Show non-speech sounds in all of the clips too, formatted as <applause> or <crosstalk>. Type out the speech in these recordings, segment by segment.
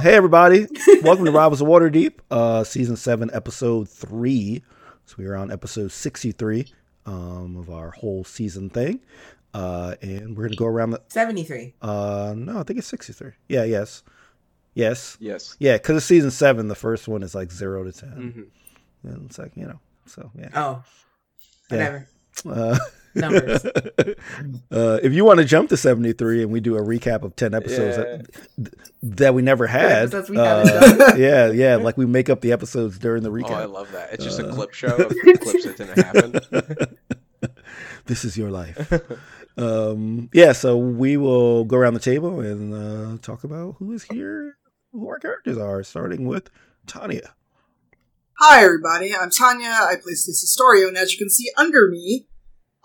Hey everybody, welcome to Rivals of Waterdeep, uh, season seven, episode three. So we are on episode sixty-three um, of our whole season thing, uh, and we're gonna go around the. 73. Uh, no, I think it's sixty-three. Yeah, yes, yes, Yes. yeah. Because it's season seven. The first one is like zero to 10 Mhm. and it's like you know. So yeah. Oh, whatever. Uh, <laughs> Numbers. <laughs> uh, if you want to jump to 73 and we do a recap of 10 episodes that, that we never had. episodes we uh, <laughs> yeah, yeah. Like we make up the episodes during the recap. Oh, I love that. It's just Uh, a clip show of <laughs> clips that didn't happen. this is your life. um, yeah, so we will go around the table and uh, talk about who is here, who our characters are, starting with Tanya. Hi, everybody. I'm Tanya. I play Stacy Storio, and as you can see under me,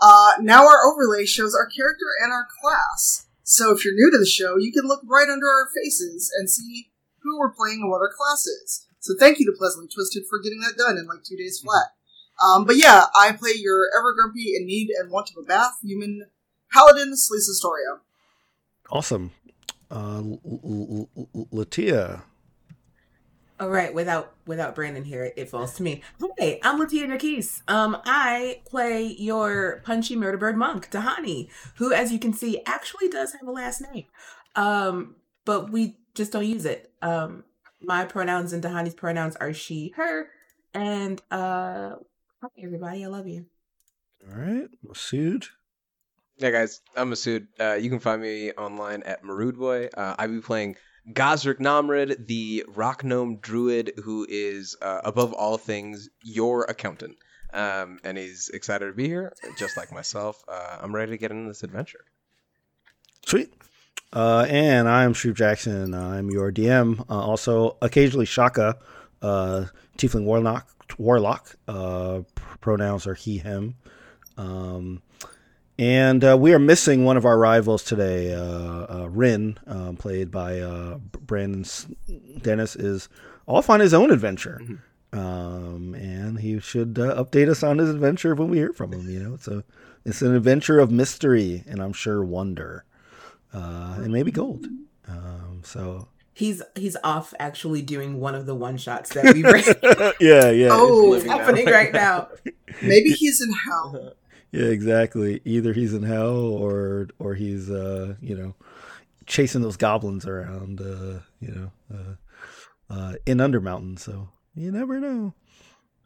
uh, now our overlay shows our character and our class. So if you're new to the show, you can look right under our faces and see who we're playing and what our class is. So thank you to Pleasantly Twisted for getting that done in like two days flat. Um, but yeah, I play your ever grumpy in need and want of a bath human paladin, Celise Storio. Awesome. Uh, Latia. All right, without without Brandon here, it falls to me. Hi, I'm Latia Nakis. Um, I play your punchy murder bird monk, Tahani, who, as you can see, actually does have a last name. Um, but we just don't use it. Um, my pronouns and Tahani's pronouns are she, her, and uh, hi everybody, I love you. All right. Masood. yeah, guys, I'm Masood. Uh, you can find me online at Marudboy. Uh, I'll be playing Gosrick Namrid, the rock gnome druid who is, uh, above all things, your accountant. Um, and he's excited to be here, just like myself. Uh, I'm ready to get into this adventure. Sweet. Uh, and I'm Shareef Jackson. I'm your DM. Uh, also, occasionally Shaka, uh, Tiefling Warlock. Warlock. Uh, pronouns are he, him. Um, and uh, we are missing one of our rivals today. Uh, uh, Rin, uh, played by uh, Brandon S- Stennis, is off on his own adventure. Um, and he should uh, update us on his adventure when we hear from him. You know, it's a it's an adventure of mystery and I'm sure wonder uh, and maybe gold. Um, so He's he's off actually doing one of the one shots that we read. <laughs> yeah, yeah, Oh, living now. happening right now. <laughs> Maybe he's in hell. Yeah, exactly. Either he's in hell or or he's uh, you know chasing those goblins around, uh, you know, uh, uh, in Undermountain. So you never know.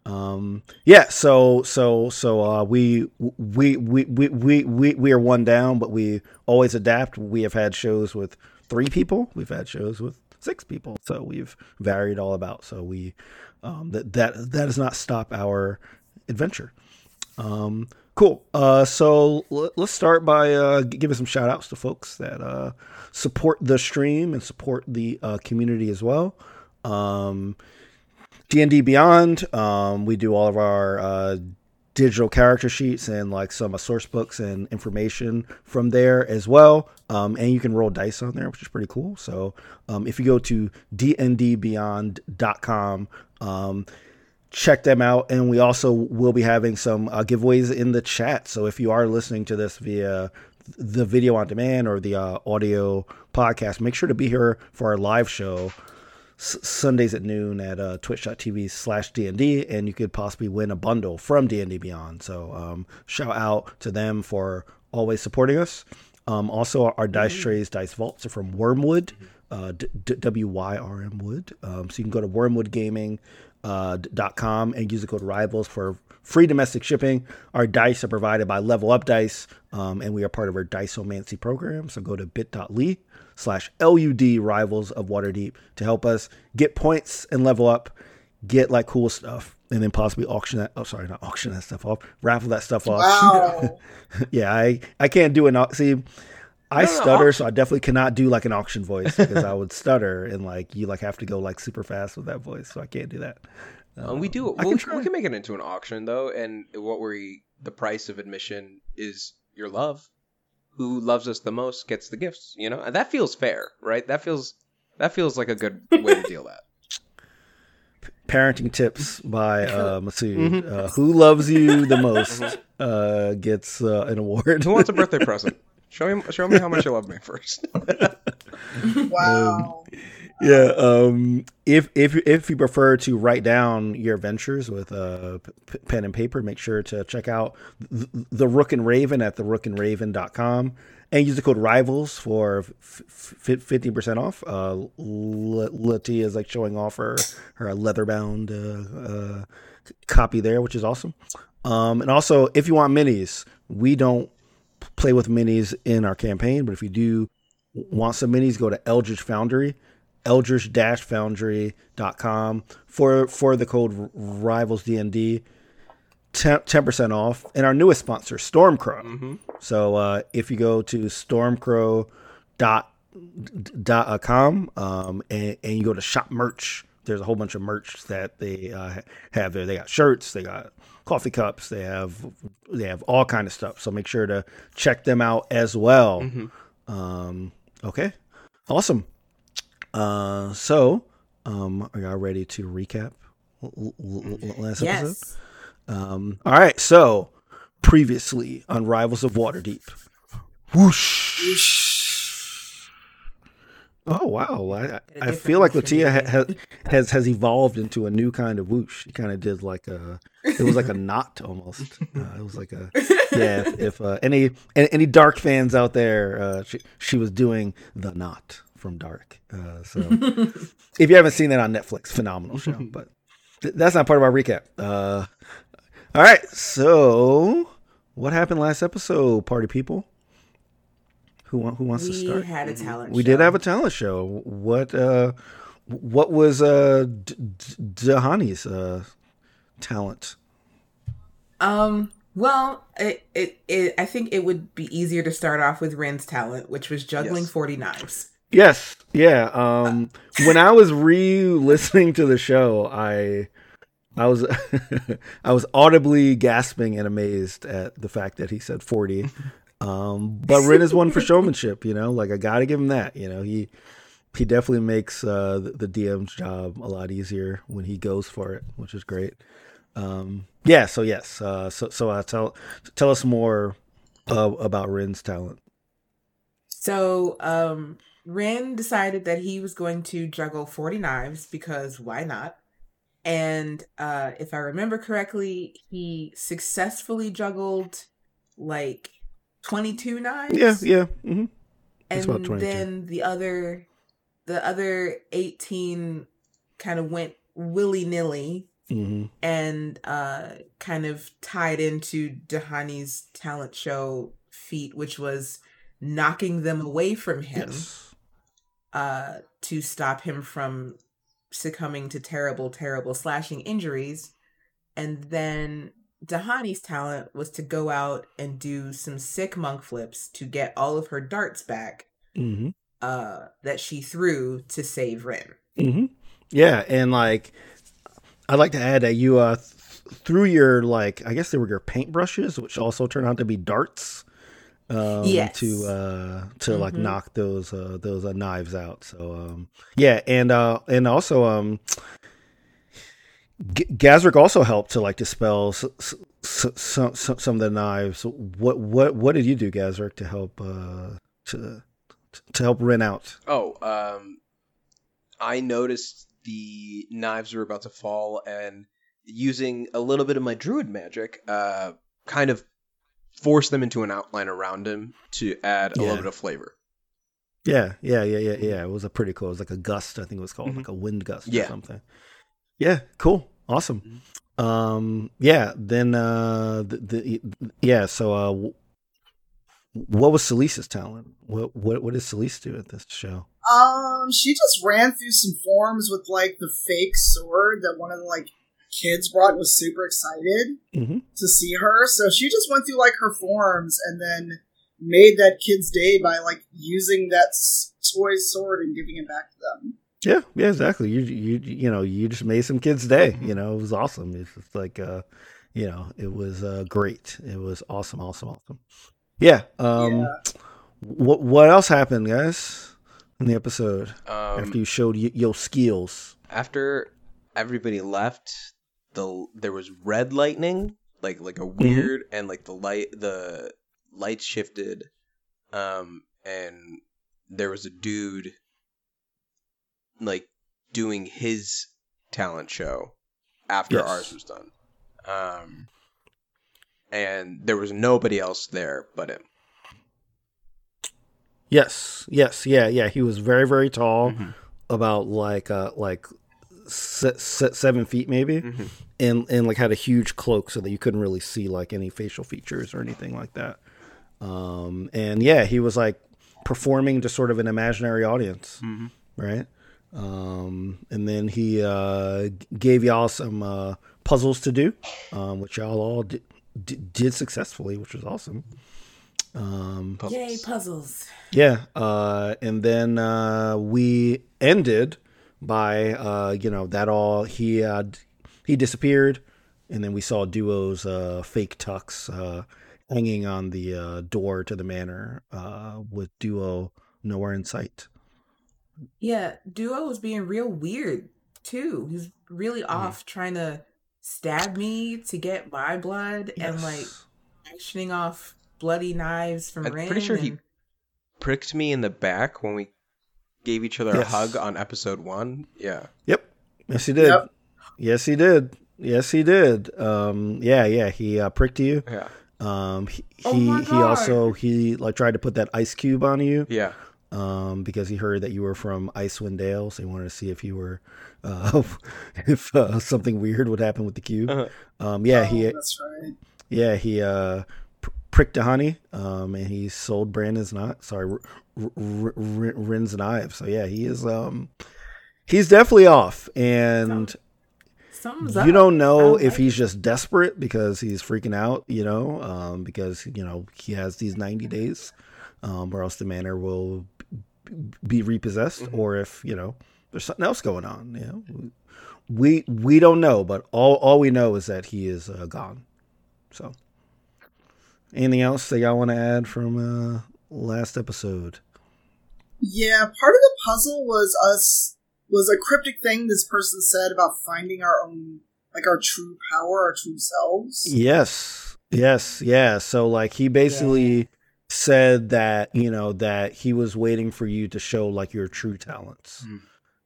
Um, yeah. So so so uh, we we we we we we are one down, but we always adapt. We have had shows with three people. We've had shows with six people. So we've varied all about. So we um, that that that does not stop our adventure. Um, cool. Uh, so l- let's start by uh, giving some shout outs to folks that uh, support the stream and support the uh, community as well. Um, D&D Beyond, um, we do all of our uh, digital character sheets and like some uh, source books and information from there as well. Um, and you can roll dice on there, which is pretty cool. So um, if you go to dndbeyond.com, um, check them out. And we also will be having some uh, giveaways in the chat. So if you are listening to this via the video on demand or the uh, audio podcast, make sure to be here for our live show. S- Sundays at noon at uh, twitch.tv slash DND, and you could possibly win a bundle from DND Beyond. So, um, shout out to them for always supporting us. Um, also, our dice trays, dice vaults are from Wyrmwood, uh, d- d- W Y R M Wood. Um, so, you can go to wyrmwoodgaming.com uh, dot com and use the code RIVALS for free domestic shipping. Our dice are provided by Level Up Dice, um, and we are part of our Diceomancy program. So, go to bit.ly slash LUD Rivals of Waterdeep to help us get points and level up, get like cool stuff, and then possibly auction that. Oh, sorry, not auction that stuff off, raffle that stuff off. Wow. <laughs> yeah, I I can't do an see. I No, no, stutter, auction- so I definitely cannot do like an auction voice because I would stutter and like you like have to go like super fast with that voice, so I can't do that. Uh, we do. I Well, can we, can make it into an auction though, and what we the price of admission is your love. Who loves us the most gets the gifts. You know, and that feels fair, right? That feels that feels like a good way to deal that. <laughs> Parenting tips by uh, <laughs> Masood. Mhm. Uh, who loves you the most uh, gets uh, an award. Who wants a birthday <laughs> present? Show me, show me how much you love me first. <laughs> Wow. yeah. Um, if if if you prefer to write down your adventures with a uh, p- pen and paper, make sure to check out the, the Rook and Raven at therookandraven.com and use the code Rivals for fifteen percent off. Uh, Latia is like showing off her her leather bound uh, uh, copy there, which is awesome. Um, and also, if you want minis, we don't play with minis in our campaign, but if you do want some minis, go to Eldritch Foundry, eldritch-foundry.com for for the code Rivals DND. 10 percent off, and our newest sponsor, Stormcrow. Mm-hmm. So uh, if you go to stormcrow.com dot com um, and, and you go to shop merch, there's a whole bunch of merch that they uh, have there. They got shirts, they got coffee cups, they have they have all kind of stuff. So make sure to check them out as well. Mm-hmm. Um, okay, awesome. Uh, so um, are y'all ready to recap last yes. episode? Um, all right, so previously on Rivals of Waterdeep. Whoosh. Whoosh. Oh wow! I, I feel like Latia ha, has has evolved into a new kind of whoosh. She kind of did like a it was like a knot almost. Uh, it was like a yeah. If, if uh, any any Dark fans out there, uh, she she was doing the knot from Dark. Uh, so <laughs> if you haven't seen that on Netflix, phenomenal show. <laughs> But th- that's not part of our recap. Uh, all right, so what happened last episode, party people? Who who wants we to start? We had a talent. We show. did have a talent show. What uh, what was uh D- D- Tahani's uh talent? Um. Well, it, it it I think it would be easier to start off with Rin's talent, which was juggling yes. forty knives. Yes. Yeah. Um. when I was re-listening to the show, I. I was <laughs> I was audibly gasping and amazed at the fact that he said 40 um, but Rin is one for showmanship, you know. Like I got to give him that. You know, he he definitely makes uh, the, the, DM's job a lot easier when he goes for it, which is great. Um, yeah. So yes. Uh, so so uh, tell tell us more uh, about Rin's talent. So um, Rin decided that he was going to juggle forty knives because why not? And uh, if I remember correctly, he successfully juggled like 22 knives. Yeah, yeah. Mm-hmm. And then the other the other 18 kind of went willy-nilly mm-hmm. and uh kind of tied into Tahani's talent show feat which was knocking them away from him yes. uh to stop him from succumbing to terrible terrible slashing injuries and then Tahani's talent was to go out and do some sick monk flips to get all of her darts back mm-hmm. uh, that she threw to save Rin. Mm-hmm. Yeah, and like I'd like to add that you uh, th- threw your like I guess they were your paintbrushes, which also turned out to be darts. Um, yes. to uh to mm-hmm. like knock those uh those uh, knives out so um yeah and uh and also um G- Gazric also helped to like dispel some some some of the knives. What what what did you do, Gazric, to help uh, to to help Rin out? Oh, um, I noticed the knives were about to fall, and using a little bit of my druid magic, uh, kind of forced them into an outline around him to add a little bit of flavor. Yeah, yeah, yeah, yeah, yeah. It was a pretty cool. It was like a gust, I think it was called, mm-hmm. like a wind gust yeah. or something. Yeah, cool. Awesome. Mm-hmm. Um, yeah, then uh, the, the yeah, so uh, what was Celise's talent? What what what does Celise do at this show? Um, she just ran through some forms with like the fake sword that one of the like kids brought and was super excited mm-hmm. to see her. So she just went through like her forms and then made that kid's day by like using that toy sword and giving it back to them. Yeah, yeah, exactly. You you you know, you just made some kids' day. You know, it was awesome. It's just like uh, you know, it was uh, great. It was awesome, awesome, awesome. Yeah. Um, yeah. what what else happened, guys, in the episode um, after you showed y- your skills? After everybody left, the there was red lightning, like like a mm-hmm. weird, mm-hmm. and like the light the light shifted, um, and there was a dude like doing his talent show after Yes. ours was done. Um, and there was nobody else there but him. Yes, yes, yeah, yeah. He was very, very tall, Mhm. about like uh like se- se- seven feet maybe, Mhm. and and like had a huge cloak so that you couldn't really see like any facial features or anything like that. Um, and yeah, he was like performing to sort of an imaginary audience, Mhm. right? Um, and then he uh, gave y'all some uh, puzzles to do, um, which y'all all di- di- did successfully, which was awesome. Um, Puzzles. Yay, puzzles. yeah, uh, and then uh, we ended by uh, you know that all he had he disappeared, and then we saw Duo's uh, fake tux uh, hanging on the uh, door to the manor uh, with Duo nowhere in sight. Yeah, Duo was being real weird too. He's really Mm-hmm. off trying to stab me to get my blood and like actioning off bloody knives from I'm Rin. pretty sure he pricked me in the back when we gave each other a hug on episode one. Yeah. Yep. Yes, he did. Yep. Yes, he did. Yes, he did. Um, yeah, yeah. He uh, pricked you. Yeah. Um, he Oh he, he also he like tried to put that ice cube on you. Yeah. Um, because he heard that you were from Icewind Dale, so he wanted to see if you were, uh, <laughs> if uh, something weird would happen with the cube. Uh-huh. Um, yeah, Oh, he, that's right. yeah, he uh, pr- pricked Tahani, um, and he sold Brandon's not sorry, R- R- R- R- Rin's knife. So yeah, he is, um, he's definitely off, and something's up. you don't know I if like he's just desperate because he's freaking out, you know, um, because you know he has these ninety days, um, or else the manor will b- be repossessed, Mhm. or if you know there's something else going on. You know, we we don't know, but all all we know is that he is uh, gone. So, anything else that y'all want to add from uh, last episode? Yeah, part of the puzzle was us was a cryptic thing this person said about finding our own like our true power, our true selves. Yes. Yes. Yeah. So like he basically said that, you know, that he was waiting for you to show like your true talents. Hmm.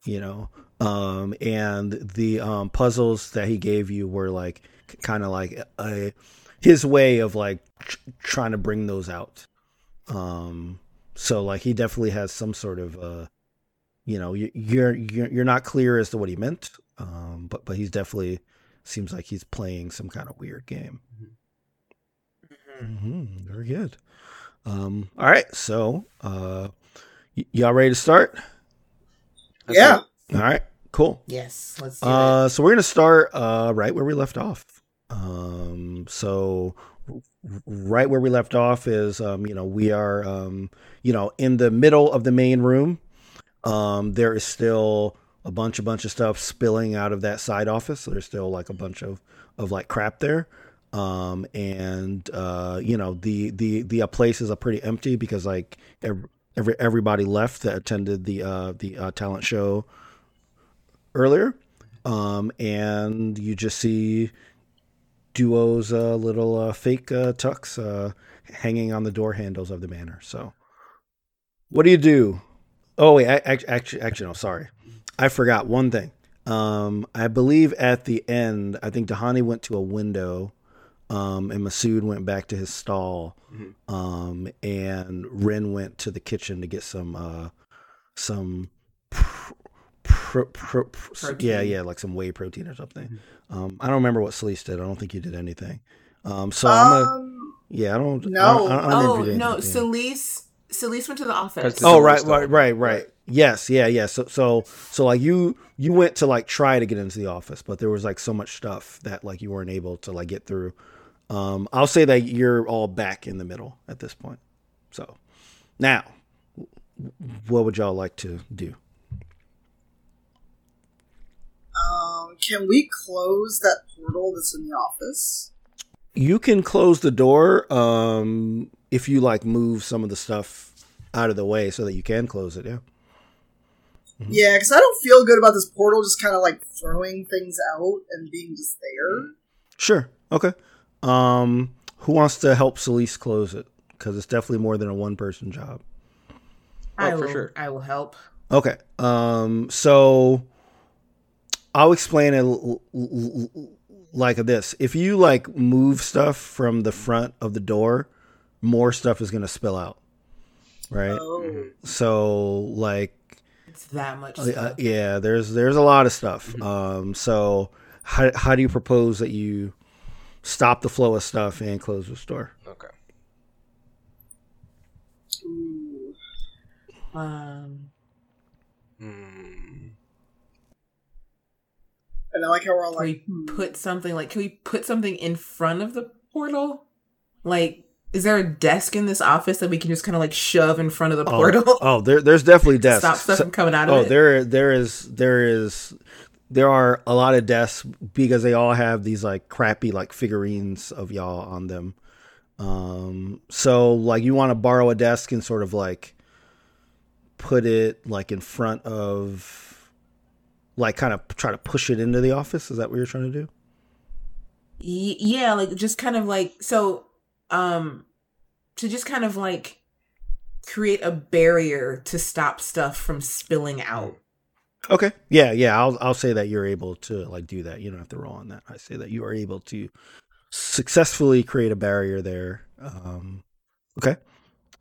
You know. Um and the um puzzles that he gave you were like kind of like a his way of like tr- trying to bring those out. Um so like he definitely has some sort of uh you know, you- you're you're you're not clear as to what he meant. Um but but he's definitely seems like he's playing some kind of weird game. hmm Very good. Um, all right, so uh, y- y'all ready to start? That's Yeah. it. All right, cool. Yes, let's do it. Uh, so we're gonna start uh, right where we left off. Um, so right where we left off is um, you know we are um, you know in the middle of the main room. Um, there is still a bunch a bunch of stuff spilling out of that side office. So there's still like a bunch of of like crap there. Um, and uh, you know the the the uh, place is uh, pretty empty because like every, every everybody left that attended the uh the uh, talent show earlier. Um, and you just see Duo's uh, little uh, fake uh, tux uh, hanging on the door handles of the manor. So, what do you do? Oh wait, actually, actually, actually, no, sorry, I forgot one thing. Um, I believe at the end, I think Tahani went to a window, um, and Masood went back to his stall, Mhm. um, and Ren went to the kitchen to get some, uh, some, pr- pr- pr- pr- yeah, yeah, like some whey protein or something. Um, I don't remember what Celise did. I don't think you did anything. Um, so I'm a, um, yeah, I don't, no. I don't, I don't oh no, anything. Celise. Celise went to the office. Oh right, right, right, right. Yes, yeah, yeah. So, so, so, like you, you went to like try to get into the office, but there was like so much stuff that like you weren't able to like get through. Um, I'll say that you're all back in the middle at this point. So, now, what would y'all like to do? um, can we close that portal that's in the office? You can close the door um, if you like move some of the stuff out of the way so that you can close it. Yeah. Mhm. Yeah, because I don't feel good about this portal just kind of like throwing things out and being just there. Sure. Okay. Um, who wants to help Celise close it? Because it's definitely more than a one person job. I Oh, for will, sure. I will help. Okay. Um. So I'll explain it l- l- l- like this: if you like move stuff from the front of the door, more stuff is going to spill out, right? Oh. So like It's that much. Uh, yeah, there's there's a lot of stuff. Um, so how how do you propose that you stop the flow of stuff and close the store? Okay. Ooh. Um. Hmm. And I like how we're all Can like, we hmm. put something like? Can we put something in front of the portal? Like, is there a desk in this office that we can just kind of like shove in front of the portal? Oh, oh there there's definitely <laughs> to desks. Stop stuff So- from coming out of oh, it. there there is there is there are a lot of desks because they all have these like crappy like figurines of y'all on them. Um, so like you want to borrow a desk and sort of like put it like in front of like kind of try to push it into the office. Is that what you're trying to do? Yeah, like just kind of like so um to just kind of like create a barrier to stop stuff from spilling out. Okay. Yeah, yeah. I'll I'll say that you're able to like do that. You don't have to roll on that. I say that you are able to successfully create a barrier there. Um, okay.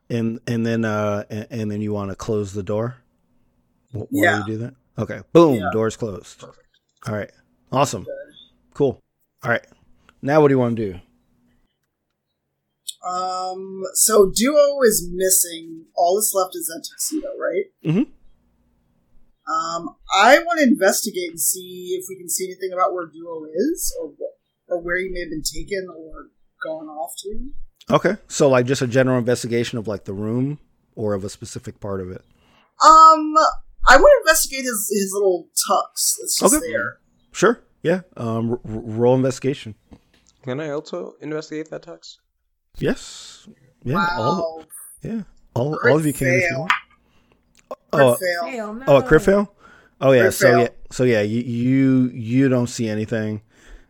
And and then uh and, and then you want to close the door. Wh- Why Yeah. do you do that? Okay. Boom. Yeah. Door's closed. Perfect. All right. Awesome. Cool. All right. Now what do you want to do? Um, so Duo is missing. All that's left is that tuxedo, right? Mhm. Um, I want to investigate and see if we can see anything about where Duo is, or or where he may have been taken or gone off to. Okay. So like just a general investigation of like the room or of a specific part of it. Um, I want to investigate his his little tux that's just Okay. there. Sure. Yeah. Um, r- r- roll investigation. Can I also investigate that tux? Yes. Yeah. wow, All, yeah. All, Crit all of you can. if you want. Crit Oh, fail. No. oh, a crit fail. Oh yeah. Crit so fail. yeah. So yeah. You you you don't see anything.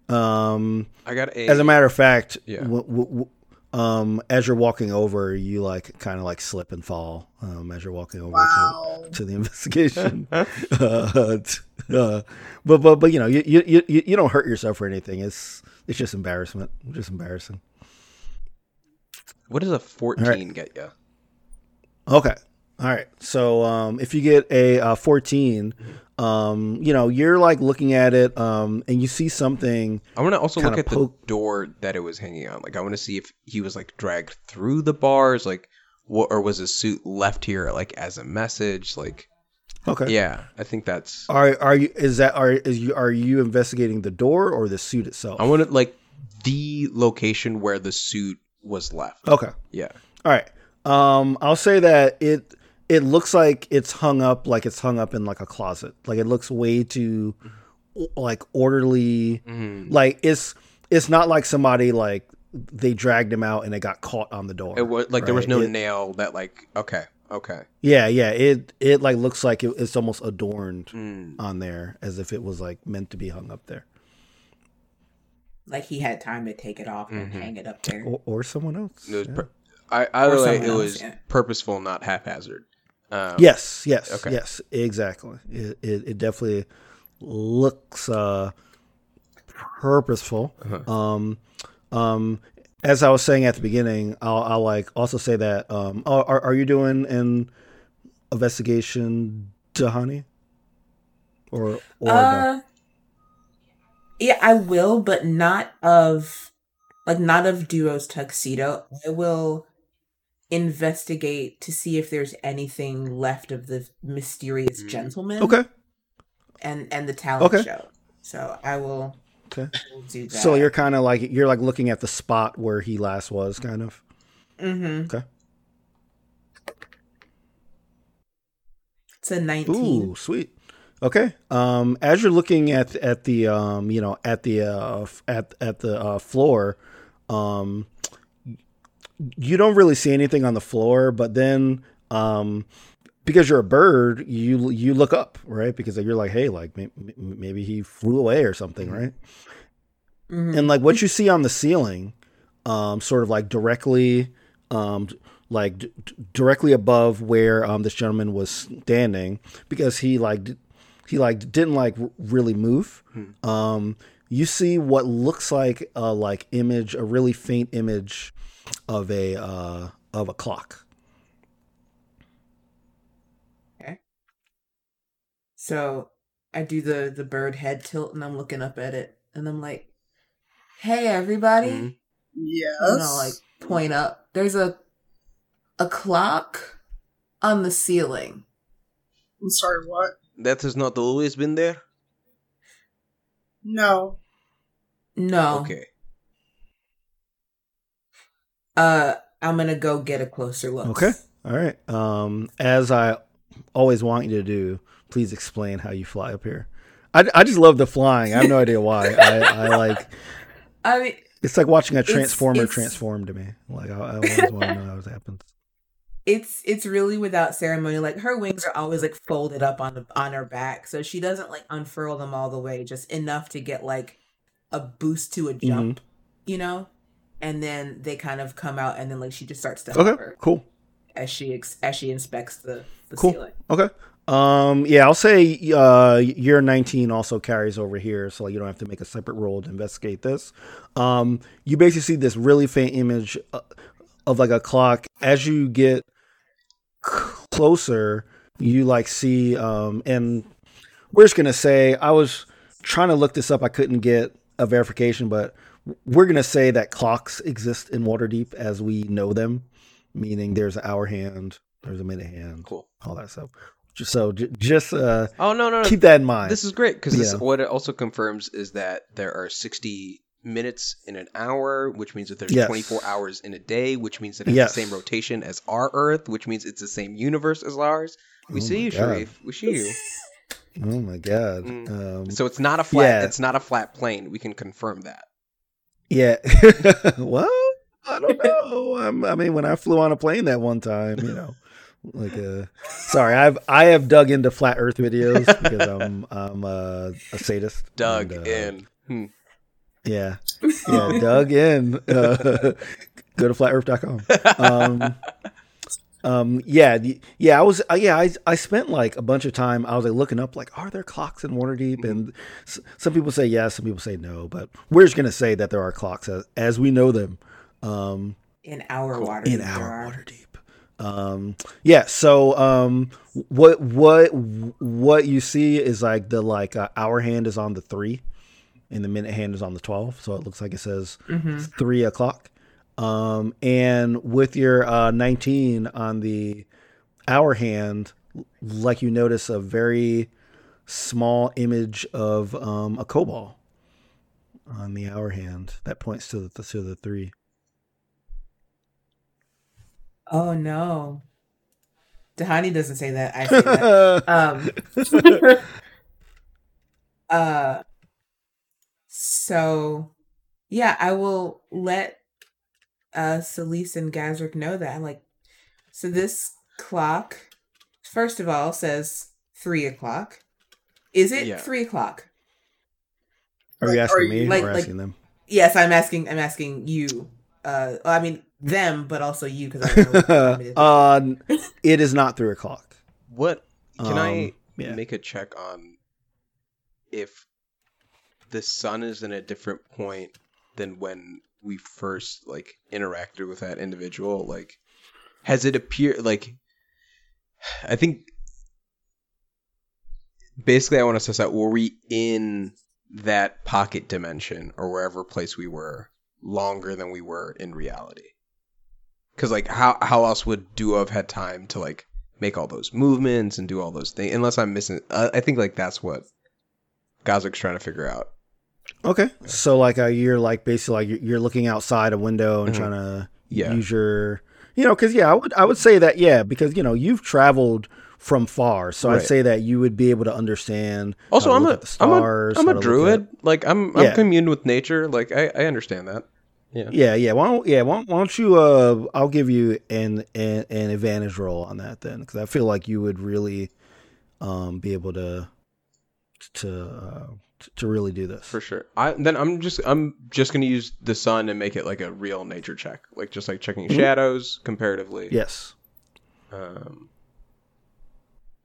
Um, I got a. as a matter of fact, Yeah. w- w- w- um, as you're walking over, you like kind of like slip and fall. Um, as you're walking over Wow. to, to the <laughs> investigation. uh, t- <laughs> uh, but but but you know you, you you you don't hurt yourself or anything. It's it's just embarrassment. Just embarrassing. What does a fourteen Alright. get you? Okay. All right. So um, if you get a uh, 14, um, you know, you're like looking at it um, and you see something. I want to also look at poke- the door that it was hanging on. Like, I want to see if he was like dragged through the bars, like, what, or was his suit left here, like, as a message? Like, Okay. yeah, I think that's. Are are you is that are is you are you investigating the door or the suit itself? I want to like the location where the suit was left. Okay. Yeah. All right. Um, I'll say that it it looks like it's hung up like it's hung up in like a closet. Like it looks way too like orderly. Mhm. Like it's it's not like somebody like they dragged him out and it got caught on the door. It was like there was no It- nail that like. Okay. Okay. Yeah, yeah. It it like looks like it, it's almost adorned Mm. on there as if it was like meant to be hung up there, Like he had time to take it off and Mhm. hang it up there. or, or someone else. It was. yeah. pur- I I Or would like someone it else, was yeah. purposeful, not haphazard. Um, Yes, yes, Okay. yes, exactly. It, it, it definitely looks uh, purposeful. Uh-huh. Um, um, as I was saying at the beginning, I'll, I'll like also say that. Um, are, are are you doing an investigation, Tahani? Or or no? Uh, yeah, I will, but not of like not of Duo's tuxedo. I will investigate to see if there's anything left of the mysterious Mm. gentleman okay, and and the talent Okay. show. So I will, okay. I will do that. So you're kind of like you're like looking at the spot where he last was, kind of. mm-hmm. Okay. It's a nineteen. Ooh, sweet. Okay. Um, as you're looking at at the um, you know, at the uh, at at the uh, floor, um, you don't really see anything on the floor, but then um, because you're a bird, you you look up, right? Because you're like, hey, like may- may- maybe he flew away or something, right? Mhm. and like what you see on the ceiling um sort of like directly um like d- directly above where um this gentleman was standing because he like d- he like didn't like r- really move. Um, you see what looks like a like image, a really faint image of a uh of a clock. Okay. So I do the the bird head tilt and I'm looking up at it and I'm like, "Hey everybody." Mhm. Yes. And I'll like point up. There's a a clock on the ceiling. I'm sorry, what? That has not always been there. No. No. Okay. Uh I'm to go get a closer look. Okay. All right. Um, as I always want you to do, please explain how you fly up here. I, I just love the flying. I have no idea why. I, I like <laughs> I mean, it's like watching a transformer it's- transform to me. Like I, I always want to know how it happens. it's it's really without ceremony. Like her wings are always like folded up on the on her back, so she doesn't like unfurl them all the way, just enough to get like a boost to a jump, you know. And then they kind of come out, and then like she just starts to Okay. Cool. as she ex- as she inspects the the Cool. ceiling. Okay. Um, yeah, I'll say uh, year 19 also carries over here, so you don't have to make a separate roll to investigate this. Um, you basically see this really faint image uh, of like a clock. As you get closer, you like see, um, and we're just gonna say I was trying to look this up. I couldn't get a verification, but we're gonna say that clocks exist in Waterdeep as we know them, meaning there's an hour hand, there's a minute hand, Cool. all that stuff. Just so j- just uh, Oh no no no. keep that in mind. This is great because Yeah. what it also confirms is that there are 60 minutes in an hour, which means that there's Yes. 24 hours in a day, which means that it's Yes. the same rotation as our Earth, which means it's the same universe as ours. We Oh see you, God. Shareef. We see you. <laughs> oh my god. Mm. Um, So it's not a flat. Yeah. It's not a flat plane. We can confirm that. Yeah. <laughs> well, I don't know. I'm, I mean, when I flew on a plane that one time, you know, like uh sorry, I've I have dug into flat Earth videos because <laughs> I'm I'm uh, a sadist. Dug and, uh, in. Hmm. Yeah, <laughs> yeah, dug in. Uh, go to flatearth.com. Um, um, yeah, the- yeah. I was, uh, yeah. I, I spent like a bunch of time. I was like looking up, like, are there clocks in Waterdeep? And s- some people say yes, some people say no. But we're just gonna say that there are clocks as, as we know them. Um, In our water, in our are- water deep. Um, yeah. So, um, what what what you see is like the like uh, hour hand is on the three, and the minute hand is on the twelve. So it looks like it says Mhm. three o'clock. Um, and with your uh, nineteen on the hour hand, like you notice a very small image of um, a kobold on the hour hand that points to the to the three. Oh no. Tahani doesn't say that. I say that. <laughs> um <laughs> uh so yeah i will let uh Celise and Gazrick know that like so this clock first of all says three o'clock is it Yeah. three o'clock Are you asking are me Like- or like- asking them? yes i'm asking i'm asking you uh i mean them but also you because i don't know what you want to do. uh, it is not three o'clock. What can I Um, yeah. make a check on if the sun is in a different point than when we first like interacted with that individual? Like, has it appeared like? I think basically I want to suss out were we in that pocket dimension or wherever place we were longer than we were in reality? Because like how how else would Duo have had time to like make all those movements and do all those things? Unless I'm missing, I, I think like that's what Gazik's trying to figure out. Okay, so like uh, you're like basically like you're- looking outside a window and Mhm. trying to Yeah. use your, you know, because yeah, I would I would say that yeah, because you know you've traveled from far, so Right. I'd say that you would be able to understand. Also, I'm a the I'm a stars, I'm a druid. at- Like I'm Yeah. I'm communed with nature. Like I I understand that. Yeah. Yeah, yeah. Why don't yeah? Why don't, why don't you? Uh, I'll give you an an, an advantage roll on that then, because I feel like you would really um be able to to uh, to really do this. For sure. I then I'm just I'm just gonna use the sun and make it like a real nature check, like just like checking Mhm. shadows comparatively. Yes. Um.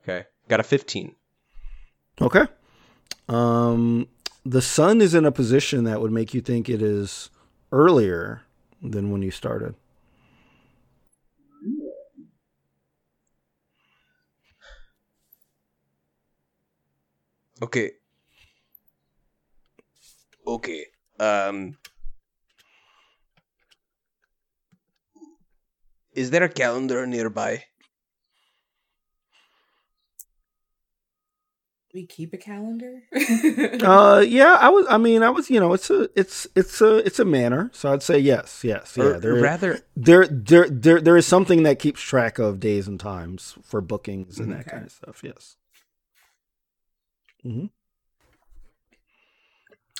Okay, got a 15. Okay. Um, the sun is in a position that would make you think it is earlier than when you started. Okay. Okay. Um. Is there a calendar nearby? we keep a calendar. <laughs> Uh, yeah, I was. I mean, I was. You know, it's a, it's, it's a, it's a manor. So I'd say yes, yes, yeah. or There, rather, there, there, there, there is something that keeps track of days and times for bookings and that kind of stuff. Yes. Hmm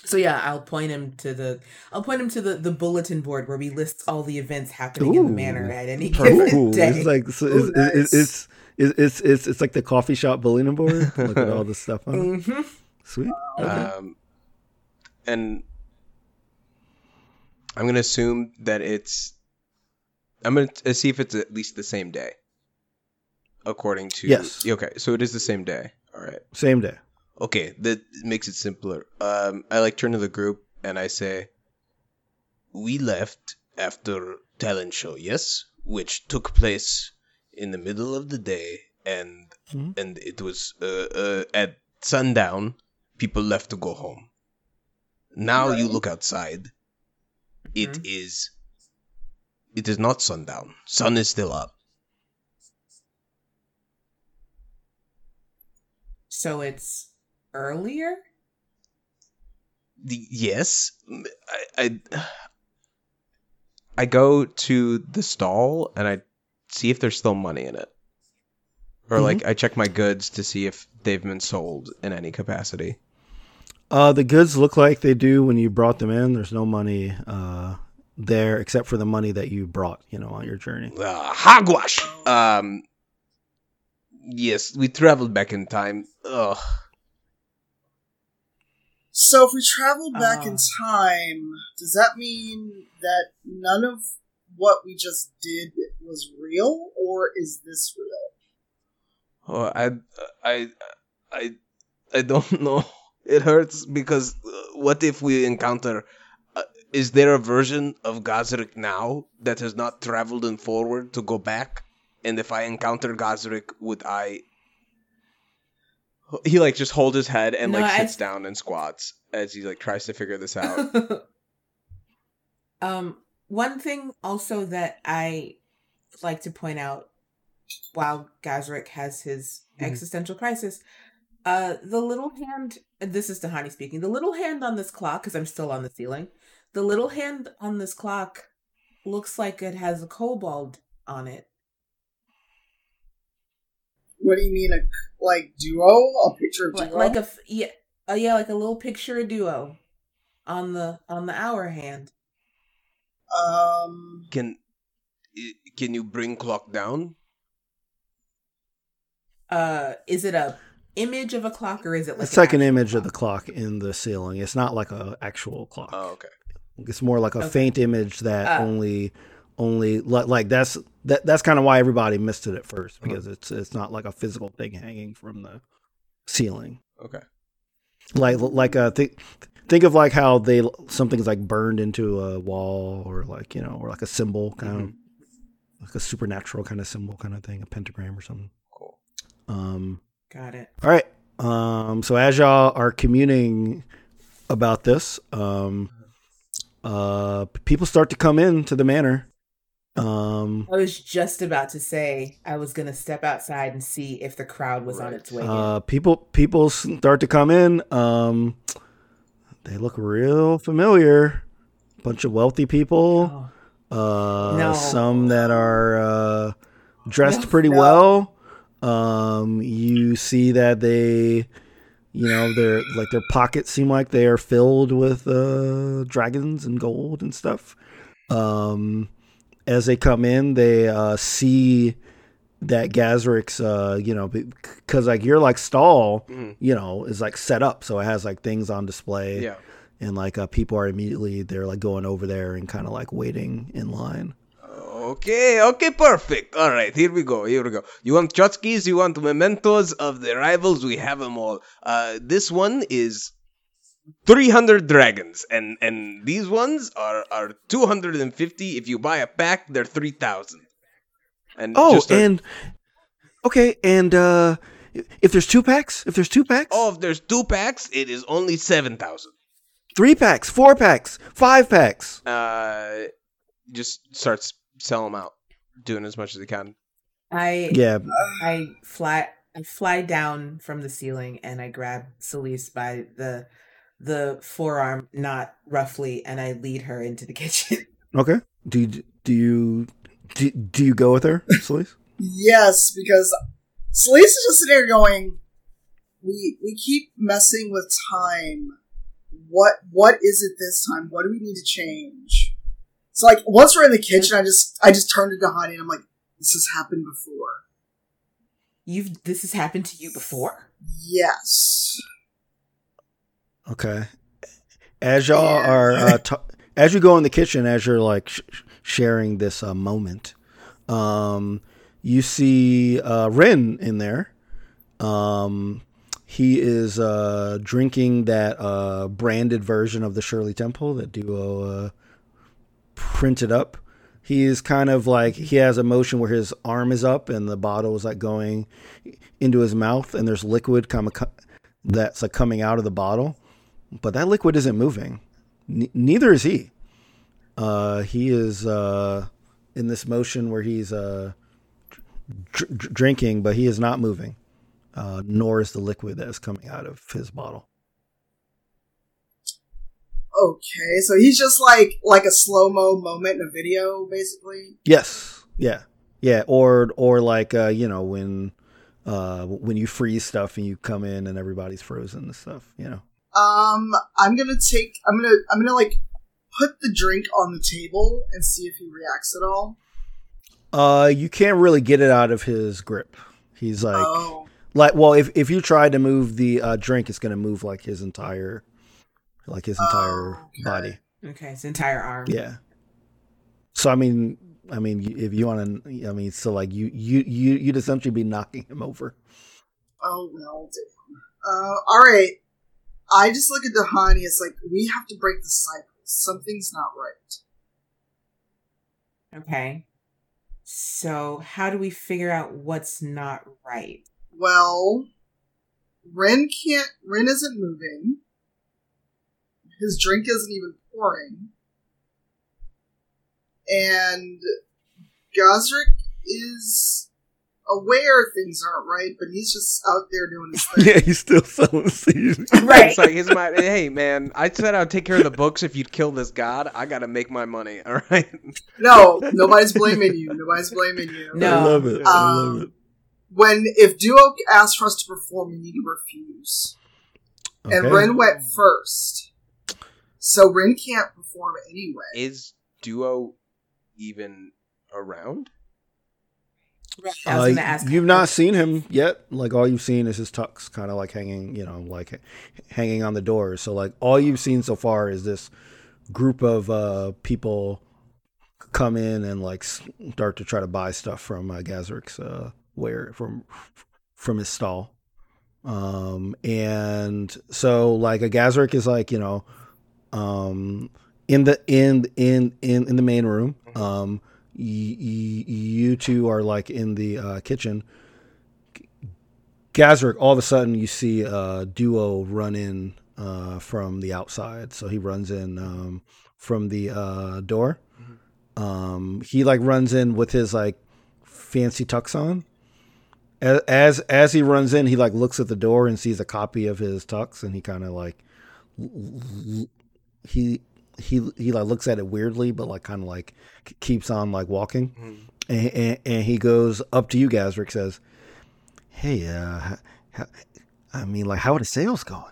so yeah, I'll point him to the I'll point him to the, the bulletin board where we list all the events happening in the Ooh. manor at any given Ooh, day. it's like so Ooh, it's, it's, nice. it's, it's it's it's it's like the coffee shop bulletin board. Look at all this stuff on it. Mhm. Sweet. Okay. um, and I'm gonna assume that it's. I'm gonna t- see if it's at least the same day. According to Yes. Okay, so it is the same day. All right. Same day. Okay, that makes it simpler. Um, I like turn to the group and I say, "We left after talent show, yes, which took place in the middle of the day, and Mhm. and it was uh, uh, at sundown. People left to go home. Now you look outside. It Mhm. is. It is not sundown. Sun is still up. So it's earlier? The- yes I, I i go to the stall and i see if there's still money in it or Mhm. like i check my goods to see if they've been sold in any capacity Uh, the goods look like they do when you brought them in. There's no money uh, there except for the money that you brought, you know, on your journey. uh, hogwash um yes we traveled back in time Ugh. So if we travel back in Ah. time, does that mean that none of what we just did was real, or is this real? oh i i i i don't <laughs> know it hurts because uh, what if we encounter uh, is there a version of Gazrik now that has not traveled in forward to go back? And if I encounter Gazrik, would I? He like just holds his head and No, like I- sits down and squats as he like tries to figure this out. <laughs> um, one thing also that I like to point out while Gazrick has his Mhm. existential crisis, uh, the little hand, this is Tahani speaking, the little hand on this clock, because I'm still on the ceiling, the little hand on this clock looks like it has a kobold on it. What do you mean, a like duo? <laughs> A picture of Like, duo? like a, f- yeah, uh, yeah, like a little picture of duo on the on the hour hand. um, Can can you bring clock down? Uh, is it a image of a clock or is it like it's like an actual image of the clock? clock in the ceiling. It's not like a actual clock. Oh, okay. It's more like a Okay. faint image that Ah. only only like, like that's that that's kind of why everybody missed it at first Uh-huh. because it's it's not like a physical thing hanging from the ceiling. Okay. Like like uh think think of like how they something's like burned into a wall or like you know or like a symbol kind of like a supernatural kind of symbol kind of thing, a pentagram or something. Cool. Um Got it. all right. Um, so as y'all are communing about this, um, uh, people start to come in to the manor. Um, I was just about to say I was gonna step outside and see if the crowd was on its way uh, people people start to come in. Um, they look real familiar. Bunch of wealthy people. Oh, Uh, No. some that are uh, dressed No. pretty No. well. Um, you see that they, you know, their like their pockets seem like they are filled with uh, dragons and gold and stuff. Um, as they come in, they uh, see that Gazrik's, uh, you know, because like you're like stall, Mhm. you know, is like set up, so it has like things on display, Yeah. and like uh, people are immediately they're like going over there and kind of like waiting in line. Okay, okay, perfect. All right, here we go. Here we go. You want tchotchkes? You want mementos of the rivals? We have them all. Uh, this one is 300 dragons, and and these ones are are 250. If you buy a pack, they're 3,000. And Oh, just a- and okay, and uh, if there's two packs, if there's two packs, oh, if there's two packs, it is only 7,000. three packs, four packs, five packs. Uh, just starts selling them out, doing as much as he can. I Yeah, I fly I fly down from the ceiling and I grab Celeste by the the forearm, not roughly, and I lead her into the <laughs> kitchen. okay. Do you, do you do, do you go with her, Celeste? <laughs> Yes, because Celeste is just sitting there going, "We we keep messing with time. What what is it this time? What do we need to change?" So like once we're in the kitchen, I just I just turned to Honey and I'm like, "This has happened before." You've this has happened to you before? Yes. Okay. As y'all Yeah. are, uh, t- as you go in the kitchen, as you're like sh- sh- sharing this uh, moment, um, you see uh, Ren in there. Um, he is uh, drinking that uh, branded version of the Shirley Temple that Duo uh, printed up. He is kind of like he has a motion where his arm is up and the bottle is like going into his mouth, and there's liquid kind of that's like coming out of the bottle, but that liquid isn't moving. N- neither is he. Uh, he is uh, in this motion where he's uh, dr- dr- drinking, but he is not moving. Uh, nor is the liquid that is coming out of his bottle. Okay, so he's just like like a slow mo moment in a video, basically. Yes, yeah, yeah, or or like uh, you know when uh, when you freeze stuff and you come in and everybody's frozen and stuff. You know. Um, I'm gonna take. I'm gonna. I'm gonna like put the drink on the table and see if he reacts at all. Uh, you can't really get it out of his grip. He's like, oh, like, well, if if you try to move the uh, drink, it's gonna move like his entire, like his entire Okay. body. Okay, his entire arm. Yeah. So I mean, I mean, if you want to, I mean, so like you you you you'd essentially be knocking him over. oh well, damn. Uh, all right. I just look at the honey. It's like we have to break the cycle. Something's not right. Okay. So how do we figure out what's not right? Well, Ren can't. Ren isn't moving. His drink isn't even pouring, and Gosrick is aware things aren't right, but he's just out there doing his <laughs> thing. yeah, he's still selling seeds. <laughs> Right. It's like his mind. Hey man, I said I'd take care of the books if you'd kill this god. I gotta make my money. <laughs> All right. No, nobody's blaming you. Nobody's blaming you. No. I love it. I love Um, it. When if Duo asks for us to perform, we need to refuse. And Okay. Ren went first, so Ren can't perform anyway. Is Duo even around? Right. I was Uh, gonna ask. you've not seen him yet. Like all you've seen is his tux, kind of like hanging, you know, like hanging on the doors. So like all you've seen so far is this group of uh, people come in and like start to try to buy stuff from uh, Gazrik's uh, where from from his stall. Um, and so like a Gazrik is like you know, um, in the in in in in the main room. Um, y- y- you two are like in the uh, kitchen. Gazrick, all of a sudden you see a duo run in uh, from the outside. So he runs in um, from the uh, door. Um, he like runs in with his like fancy tux on. As as he runs in, he like looks at the door and sees a copy of his tux, and he kind of like he he he like looks at it weirdly, but like kind of like keeps on like walking, and, and and he goes up to you, Gazrick, says, "Hey, uh, I mean, like, how are the sales going?"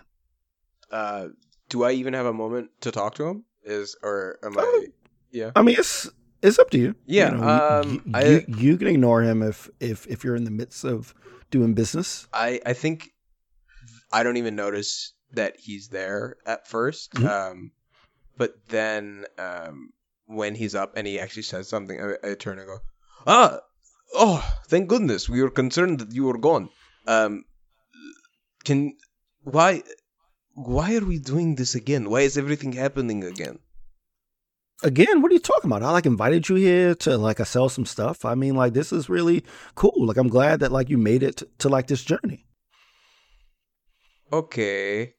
Uh, do I even have a moment to talk to him? Is or am I? Yeah. I mean, it's it's up to you. Yeah, you, know, um, you, I- you, you can ignore him if if if you're in the midst of doing business. I I think I don't even notice that he's there at 1st Mhm. Um, but then um, when he's up and he actually says something, I, I turn and go, "Ah, oh, thank goodness! We were concerned that you were gone. Um, can why why are we doing this again? Why is everything happening again?" Again, what are you talking about? I like invited you here to like I sell some stuff. I mean, like this is really cool. Like I'm glad that like you made it to, to like this journey. Okay.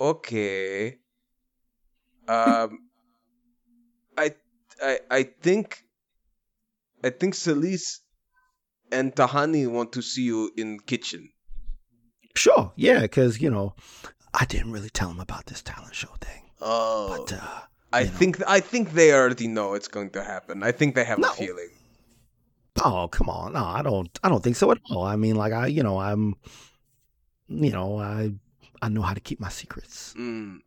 Okay. Um I I I think I think Celise and Tahani want to see you in kitchen. Sure, yeah, because you know, I didn't really tell them about this talent show thing, Oh. but uh, I know. think I think they already know it's going to happen. I think they have No. a feeling. Oh, come on. No, I don't I don't think so at all. I mean, like I, you know, I'm you know, I I know how to keep my secrets. Mm.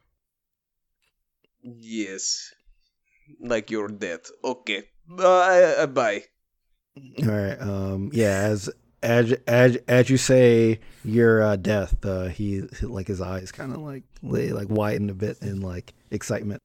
Yes. Like you're dead. Okay. Bye. uh, bye. All right. Um yeah, as as as as you say your uh, death, uh he like his eyes kind of like they like widen a bit in like excitement.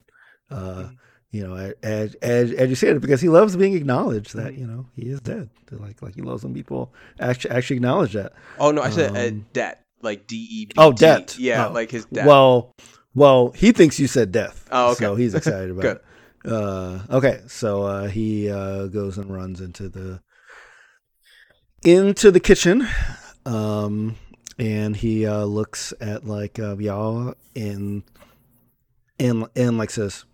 Uh you know, as as as you said it because he loves being acknowledged that, you know, he is dead. Like like he loves when people actually actually acknowledge that. Oh no, I said uh, Um, debt. Like D E B. Oh, debt. Yeah, Oh. like his debt. Well, well, he thinks you said death. Oh, okay. So he's excited about <laughs> it. Uh, okay, so uh, he uh, goes and runs into the into the kitchen, um, and he uh, looks at like uh, y'all and and and like says,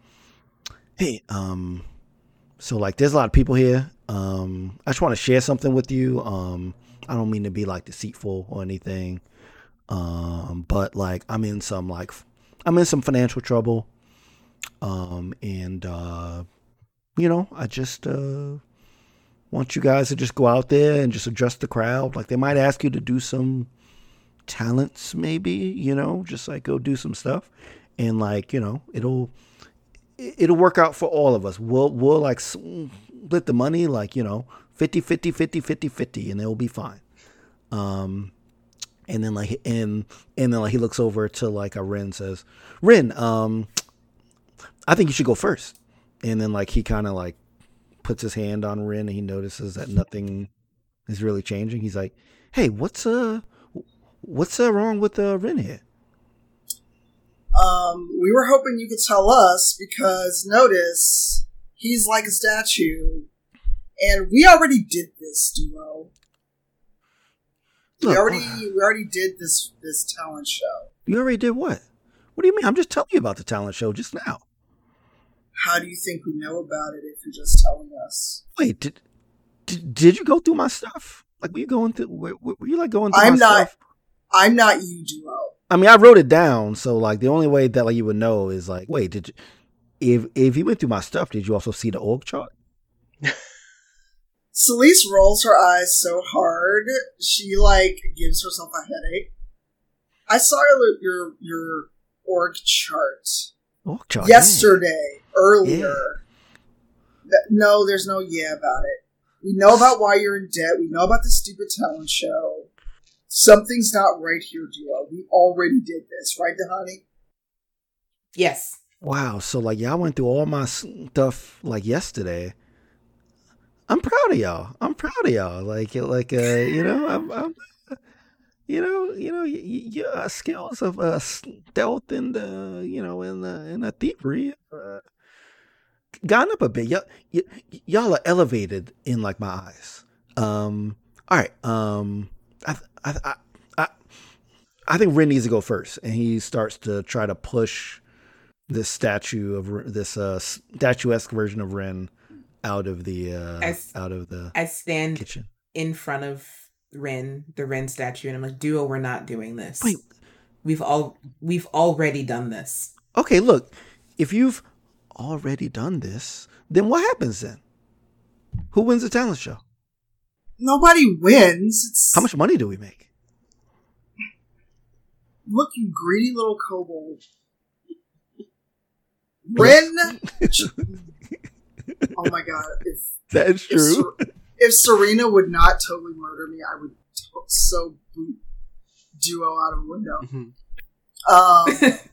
"Hey, um, so like there's a lot of people here. Um, I just want to share something with you. Um, I don't mean to be like deceitful or anything." um but like i'm in some like i'm in some financial trouble um and uh you know i just uh want you guys to just go out there and just adjust the crowd. Like they might ask you to do some talents maybe you know just like go do some stuff. And like you know it'll it- it'll work out for all of us. We'll we'll like split the money like you know 50 50 50 50 50 and it'll be fine. Um and then like and and then like he looks over to like a Ren says, Ren, um, I think you should go first. And then like he kind of like puts his hand on Ren and he notices that nothing is really changing. He's like, Hey, what's uh, what's uh, wrong with uh Ren here? Um, we were hoping you could tell us because notice he's like a statue, and we already did this duo. We already uh, we already did this this talent show. you already did what? What do you mean? I'm just telling you about the talent show just now. How do you think we know about it if you're just telling us? Wait, did did, did you go through my stuff? Like, were you going through? Were, were you like going through I'm my not- stuff? I'm not you, duo. I mean, I wrote it down, so like the only way that like you would know is like, wait, did you? If if you went through my stuff, did you also see the org chart? <laughs> Celeste rolls her eyes so hard she like gives herself a headache. I saw your your, your org chart Org chart. yesterday earlier. Th- no, there's no yeah about it. We know about why you're in debt. We know about the stupid talent show. Something's not right here, duo. We already did this, right, Tahani? Yes. Wow. So like y'all went through all my stuff like yesterday. I'm proud of y'all. I'm proud of y'all. Like like uh you know I'm, I'm you know you know your uh, skills of uh stealth and the you know and uh, and uh, thievery uh, gone up a bit. Y'all y- y'all are elevated in like my eyes. Um. All right. Um. I I I. I I think Ren needs to go first, and he starts to try to push this statue of this uh, statuesque version of Ren out of the uh, As- out of the I stand kitchen. in front of Ren, the Ren statue, and I'm like, Duo, we're not doing this. Wait. We've all we've already done this. Okay, look, if you've already done this, then what happens then? Who wins the talent show? Nobody wins. It's How much money do we make? look, you greedy little kobold. <laughs> Ren, <laughs> <laughs> Oh my god! If <laughs> That's if, true. Ser- if Serena would not totally murder me, I would to- so boot duo out of a window. Mhm. Um, <laughs>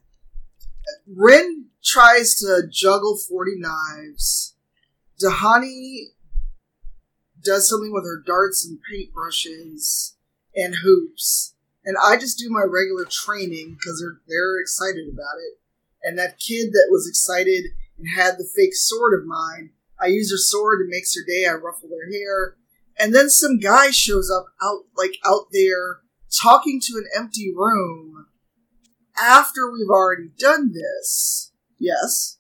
Rin tries to juggle 40 knives. Tahani does something with her darts and paintbrushes and hoops. And I just do my regular training because they're, they're excited about it. And that kid that was excited and had the fake sword of mine, I use her sword, it makes her day, I ruffle their hair. And then some guy shows up out, like, out there talking to an empty room after we've already done this. Yes.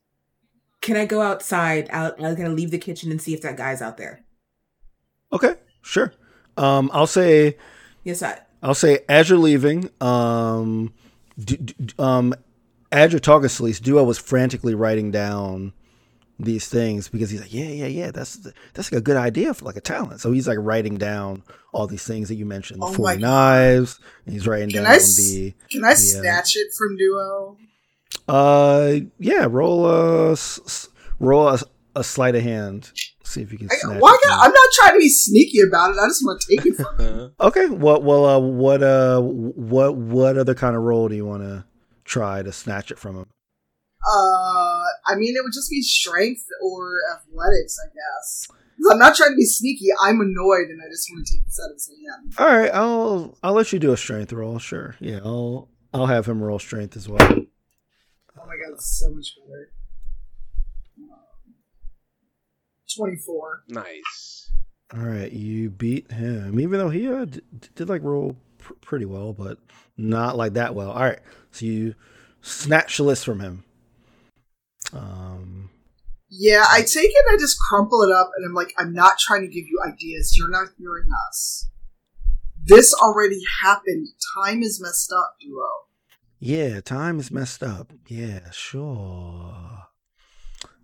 Can I go outside? Out, I'm gonna leave the kitchen and see if that guy's out there. Okay, sure. Um, I'll say Yes, I. I'll say as you're leaving, um, d- d- um, as you're talking, Celeste, Duo was frantically writing down these things because he's like, yeah, yeah, yeah, that's that's like a good idea for like a talent. So he's like writing down all these things that you mentioned, the Oh my forty God. knives, and he's writing Can down I s- the Can I Yeah. snatch it from Duo? uh, yeah, roll a s- s- roll a, a sleight of hand, see if you can. I, snatch why? It I'm not trying to be sneaky about it. I just want to take it from <laughs> him. Uh, Okay. What? Well, uh, what? Uh, what? What other kind of role do you want to try to snatch it from him? Uh, I mean, it would just be strength or athletics, I guess. I'm not trying to be sneaky. I'm annoyed, and I just want to take this out of his hand. All right. I'll I'll let you do a strength roll. Sure. Yeah. I'll I'll have him roll strength as well. Oh my god, it's so much better. Um, Twenty-four. nice. All right. You beat him, even though he uh, did, did like roll pr- pretty well, but not like that well. All right. So you snatch the list from him. Um. Yeah, I take it. I just crumple it up, and I'm like, I'm not trying to give you ideas. You're not hearing us. This already happened. Time is messed up, duo. Yeah, time is messed up. Yeah, sure.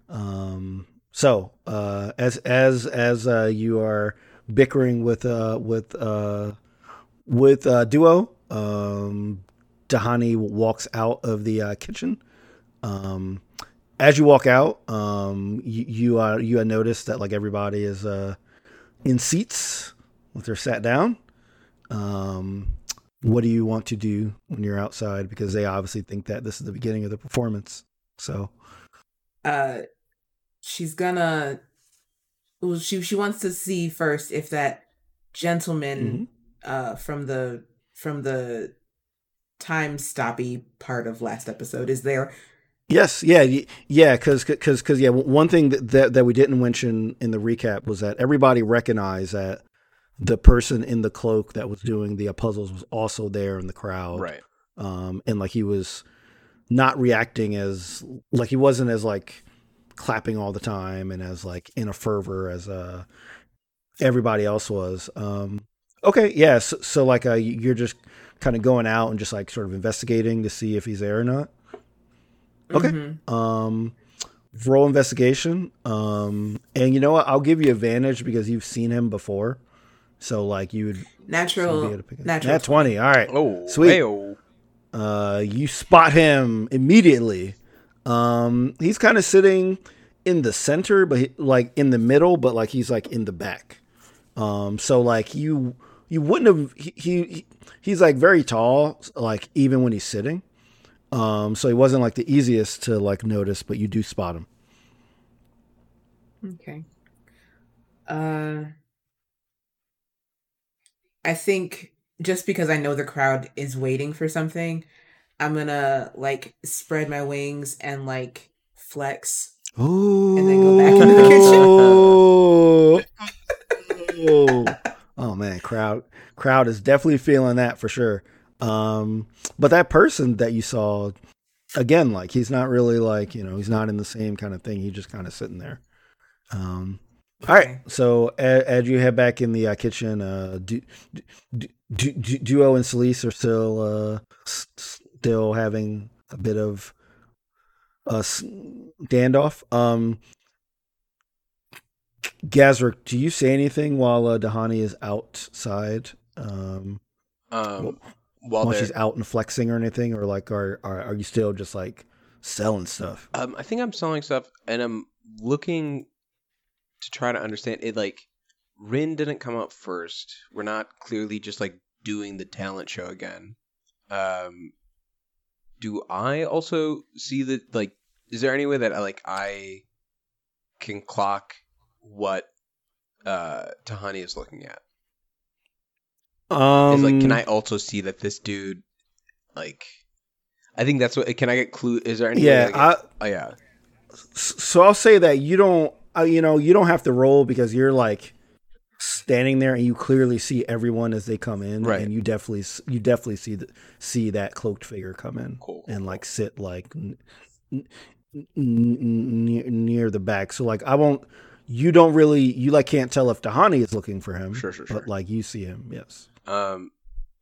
Um so, uh as as as uh you are bickering with uh with uh with uh duo, um Tahani walks out of the uh, kitchen. Um as you walk out, um you you uh you noticed that like everybody is uh in seats with their sat down. Um what do you want to do when you're outside because they obviously think that this is the beginning of the performance so Uh, she's gonna. Well, she she wants to see first if that gentleman uh from the from the time stoppy part of last episode is there. yes yeah yeah because because because yeah one thing that, that that we didn't mention in the recap was that everybody recognized that the person in the cloak that was doing the puzzles was also there in the crowd Right. um and like he was not reacting as like he wasn't as like clapping all the time and as like in a fervor as uh everybody else was um okay yeah so, so like uh you're just kind of going out and just like sort of investigating to see if he's there or not Okay. Mhm. um roll investigation um and you know what i'll give you advantage because you've seen him before so like you would so be Natural. able to pick it. natural Nat 20 all right Oh, Sweet. hey-o. uh, you spot him immediately. Um, he's kind of sitting in the center, but he, like in the middle, but like he's like in the back. Um, so like you you wouldn't have he, he he's like very tall, like even when he's sitting. Um, so he wasn't like the easiest to like notice, but you do spot him. Okay. Uh I think just because I know the crowd is waiting for something, I'm gonna like spread my wings and like flex. Oh, And then go back into the kitchen. <laughs> <laughs> <laughs> oh man, crowd crowd is definitely feeling that for sure. Um, but that person that you saw again, like he's not really like you know he's not in the same kind of thing. He's just kind of sitting there. Um, all right. So as, as you head back in the uh, kitchen, uh, du- du- du- du- Duo and Celeste are still uh, s- still having a bit of a standoff. Um, Gazrick, do you say anything while uh, Tahani is outside? Um, Um, while while she's out and flexing or anything, or like, are are, are you still just like selling stuff? um, I think I'm selling stuff, and I'm looking to try to understand it. Like Rin didn't come up first. We're not clearly just like doing the talent show again. Um, do I also see that? Like, is there any way that like I can clock what uh Tahani is looking at? Um, is like, can I also see that this dude, like, I think that's what. Can I get clue? Is there any? Yeah, I, get, oh yeah. so I'll say that you don't, uh, you know, you don't have to roll because you're like standing there and you clearly see everyone as they come in, Right. and you definitely, you definitely see the, see that cloaked figure come in Cool. and like sit like n- n- n- near the back. So like I won't. You don't really, you like can't tell if Tahani is looking for him. Sure, sure, sure. But like you see him, yes, Um,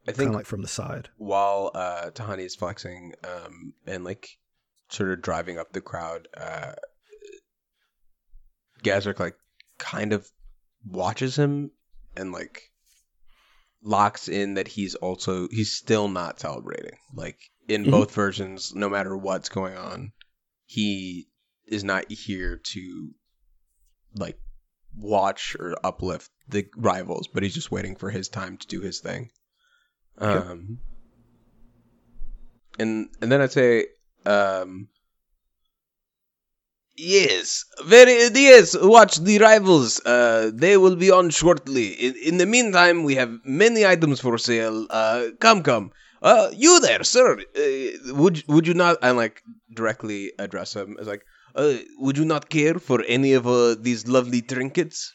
I think of like from the side. while uh, Tahani is flexing um, and like sort of driving up the crowd, uh, Gazrick like kind of watches him and like locks in that he's also he's still not celebrating. Like in Mhm. both versions, no matter what's going on, he is not here to like watch or uplift the rivals, but he's just waiting for his time to do his thing. Um, and and then I'd say, um, yes, very yes. Watch the rivals. Uh, they will be on shortly. In, in the meantime, we have many items for sale. Uh, come, come. Uh, you there, sir? Uh, would would you not? I like directly address him as like, uh, would you not care for any of uh, these lovely trinkets?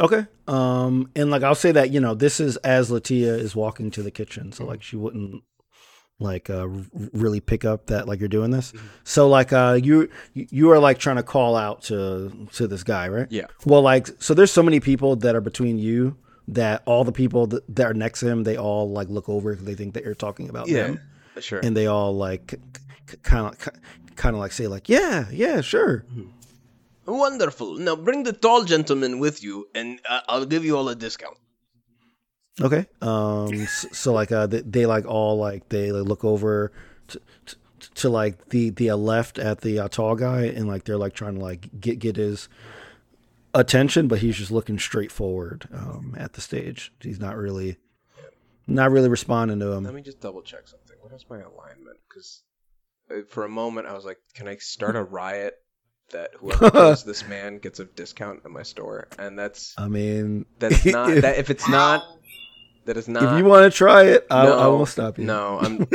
Okay. Um, and like I'll say that you know this is as Latia is walking to the kitchen, so like she wouldn't like uh r- really pick up that like you're doing this. So like uh you you are like trying to call out to to this guy, right? Yeah. Well, like so there's so many people that are between you that all the people that, that are next to him they all like look over because they think that you're talking about them, sure. and they all like kind of kind of like say like yeah yeah sure Wonderful. Now bring the tall gentleman with you, and uh, I'll give you all a discount. Okay. Um. s- So, like, uh, they, they like all like they like, look over to, to, to like the the uh, left at the uh, tall guy, and like they're like trying to like get get his attention, but he's just looking straight forward um, at the stage. He's not really not really responding to him. Let me just double check something. What is my alignment? Because Uh, for a moment I was like, can I start a <laughs> riot that whoever kills this man gets a discount at my store? And that's I mean, that's not if, that if it's not <laughs> that is not. if you want to try it, I, I won't stop you. No, I'm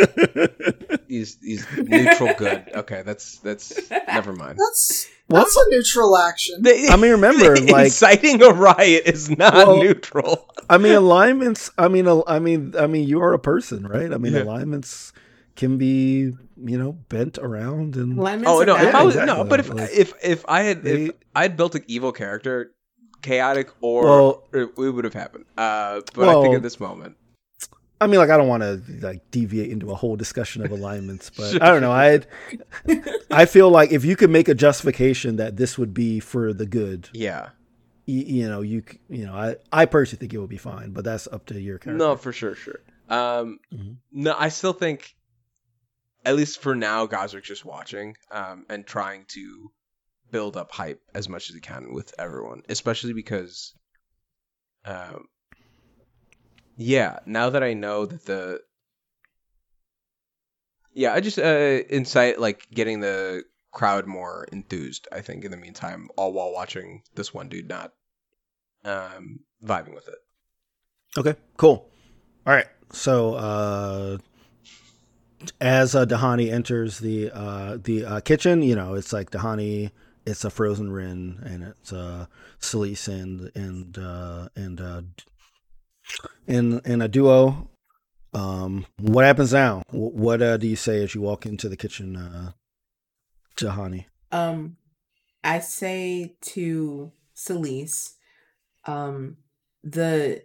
<laughs> he's he's neutral good. Okay, that's that's never mind. That's What? a neutral action. I mean, remember, like inciting a riot is not Well, neutral. I mean, alignments. I mean, al- I mean, I mean, you are a person, right? I mean, Yeah. alignments can be, you know, bent around and. Alignments Oh no! If. I was exactly. no, but if Like, if if I had they- if I had built an evil character, chaotic or Well- it, it would have happened. Uh, but I think at this moment, I mean, like, I don't want to like deviate into a whole discussion of alignments, <laughs> but Sure. I don't know. I, <laughs> I feel like if you could make a justification that this would be for the good, yeah, you, you know, you, you know, I, I personally think it would be fine, but that's up to your character. no, for sure, sure. Um, Mhm. no, I still think, at least for now, Gosrick's just watching um, and trying to build up hype as much as he can with everyone, especially because, um, yeah, now that I know that the, yeah, I just uh, incite like getting the crowd more enthused. I think in the meantime, all while watching this one dude not um vibing with it. Okay, cool. All right. So uh as uh, Tahani enters the uh the uh, kitchen, you know, it's like Tahani, it's a frozen Rin and it's uh Celise and and uh and uh and and a duo. Um what happens now? Wh- What uh, do you say as you walk into the kitchen uh Tahani? Um, I say to Celise, um, the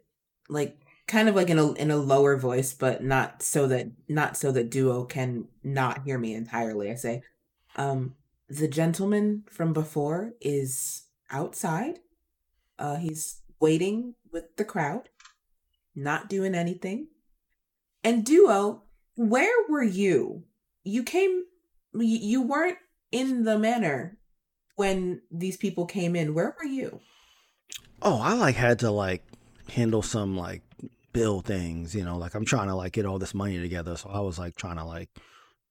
like kind of like in a in a lower voice, but not so that not so that Duo can not hear me entirely. I say, um, the gentleman from before is outside. Uh, he's waiting with the crowd, not doing anything. And Duo, where were you? You came. You you weren't in the manor when these people came in, where were you? Oh, I like had to like handle some like bill things, you know, like I'm trying to like get all this money together. So I was like trying to like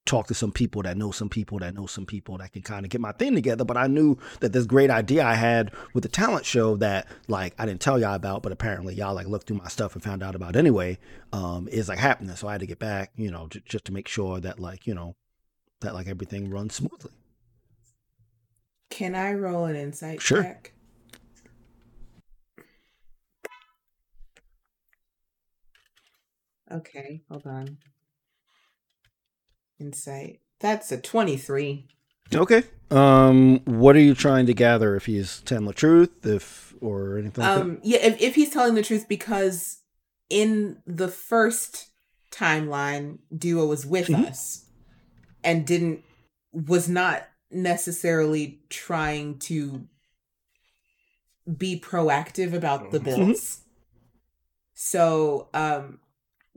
talk to some people that know some people that know some people that can kind of get my thing together. But I knew that this great idea I had with the talent show that like I didn't tell y'all about, but apparently y'all like looked through my stuff and found out about anyway, um, is like happening. So I had to get back, you know, j- just to make sure that like, you know, that like everything runs smoothly. Can I roll an insight Sure. check? Okay, hold on. Insight. That's a 23. Okay. Um, what are you trying to gather? If he's telling the truth, if or anything like Um yeah, if, if he's telling the truth because in the first timeline, Duo was with Mhm. us and didn't was not necessarily trying to be proactive about the Mhm. bills. So, um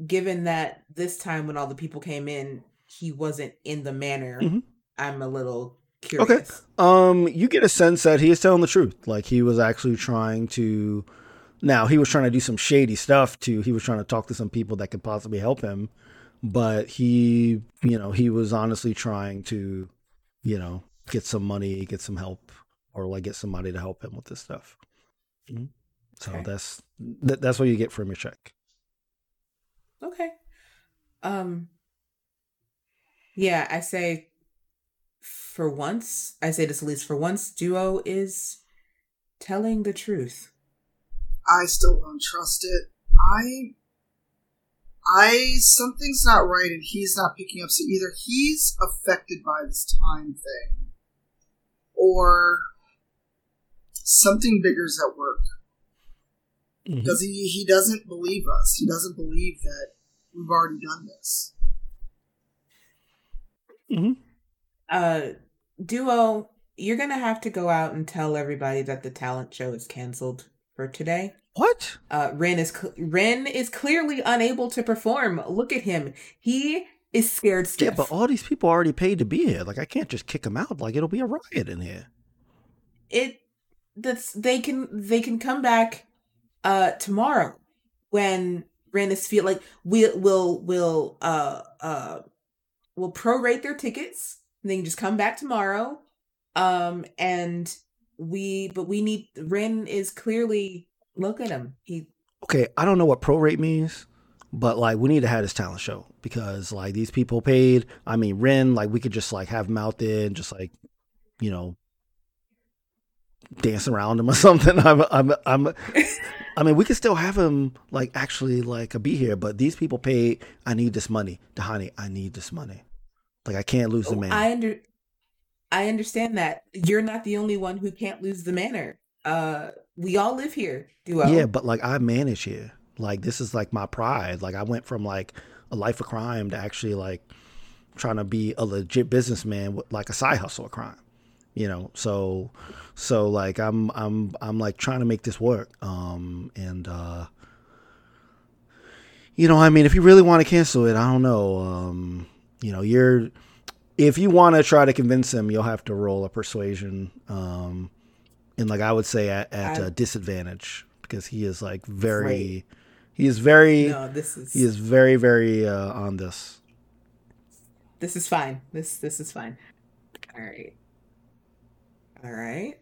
given that this time when all the people came in, he wasn't in the manor, Mhm. I'm a little curious. Okay. Um, you get a sense that he is telling the truth. Like he was actually trying to. Now he was trying to do some shady stuff too. He was trying to talk to some people that could possibly help him, but he, you know, he was honestly trying to, you know, get some money, get some help, or like get somebody to help him with this stuff. Mhm. So Okay. that's that, that's what you get from your check. Okay. Um Yeah, I say for once, I say this at least for once, Duo is telling the truth. I still don't trust it. I. I. Something's not right, and he's not picking up. So either he's affected by this time thing, or something bigger's at work. Because he, he doesn't believe us. He doesn't believe that we've already done this. Mhm. Uh Duo, you're going to have to go out and tell everybody that the talent show is canceled for today. What? Uh Ren is cl- Ren is clearly unable to perform. Look at him. He is scared stiff. Yeah, but all these people already paid to be here. Like I can't just kick them out. Like it'll be a riot in here. it that's they can they can come back uh tomorrow when Ren is feel like we'll will will uh uh will prorate their tickets and they can just come back tomorrow um and we but we need Ren is clearly look at him he okay, I don't know what prorate means, but like we need to have this talent show because like these people paid. I mean, Ren, like we could just like have him out there and just like, you know, dance around him or <laughs> something. I'm, I'm, I'm. I mean, we could still have him like actually like be here, but these people paid. I need this money, Tahani. I need this money. Like I can't lose the man. I under I understand that you're not the only one who can't lose the manor uh we all live here duo Yeah, but like I manage here. Like this is like my pride. Like I went from like a life of crime to actually like trying to be a legit businessman with like a side hustle of crime. You know, so so like I'm I'm I'm like trying to make this work. Um and uh you know, I mean if you really want to cancel it, I don't know. Um you know, you're if you want to try to convince him, you'll have to roll a persuasion. Um and like I would say at, at I- a disadvantage because he is like very he is very no this is he is very very uh, on this. This is fine. This this is fine. All right. All right.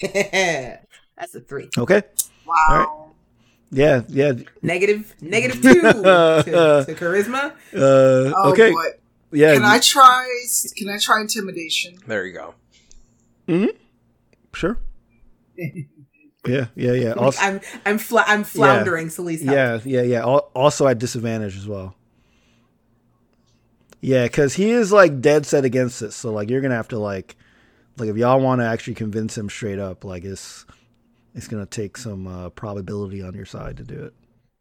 <laughs> That's a three. Okay. Wow. Yeah, yeah. Negative negative two to, <laughs> to charisma. Uh, Oh okay. boy. Yeah. Can I try? Can I try intimidation? There you go. Hmm. Sure. <laughs> Yeah, yeah, yeah. Also, I'm I'm fla- I'm floundering. Celeste. help. yeah, yeah, yeah. Also at disadvantage as well. Yeah, because he is like dead set against this. So like you're gonna have to like, like if y'all want to actually convince him straight up, like it's it's gonna take some uh, probability on your side to do it.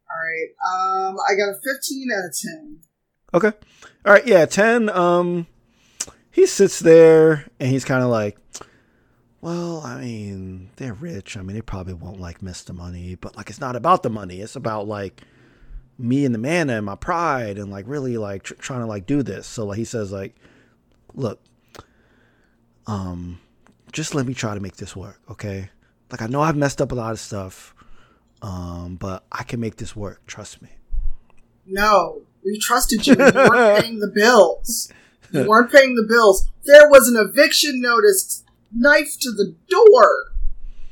All right. Um, I got a 15 out of 10. Okay. All right. Yeah. 10. Um, he sits there and he's kind of like, well, I mean, they're rich. I mean, they probably won't like miss the money, but like, it's not about the money. It's about like me and the manor and my pride and like really like tr- trying to like do this. So like he says like, look, um, just let me try to make this work, okay? Like I know I've messed up a lot of stuff, um, but I can make this work. Trust me. No, we trusted you. You weren't <laughs> paying the bills. You weren't paying the bills. There was an eviction notice knife to the door.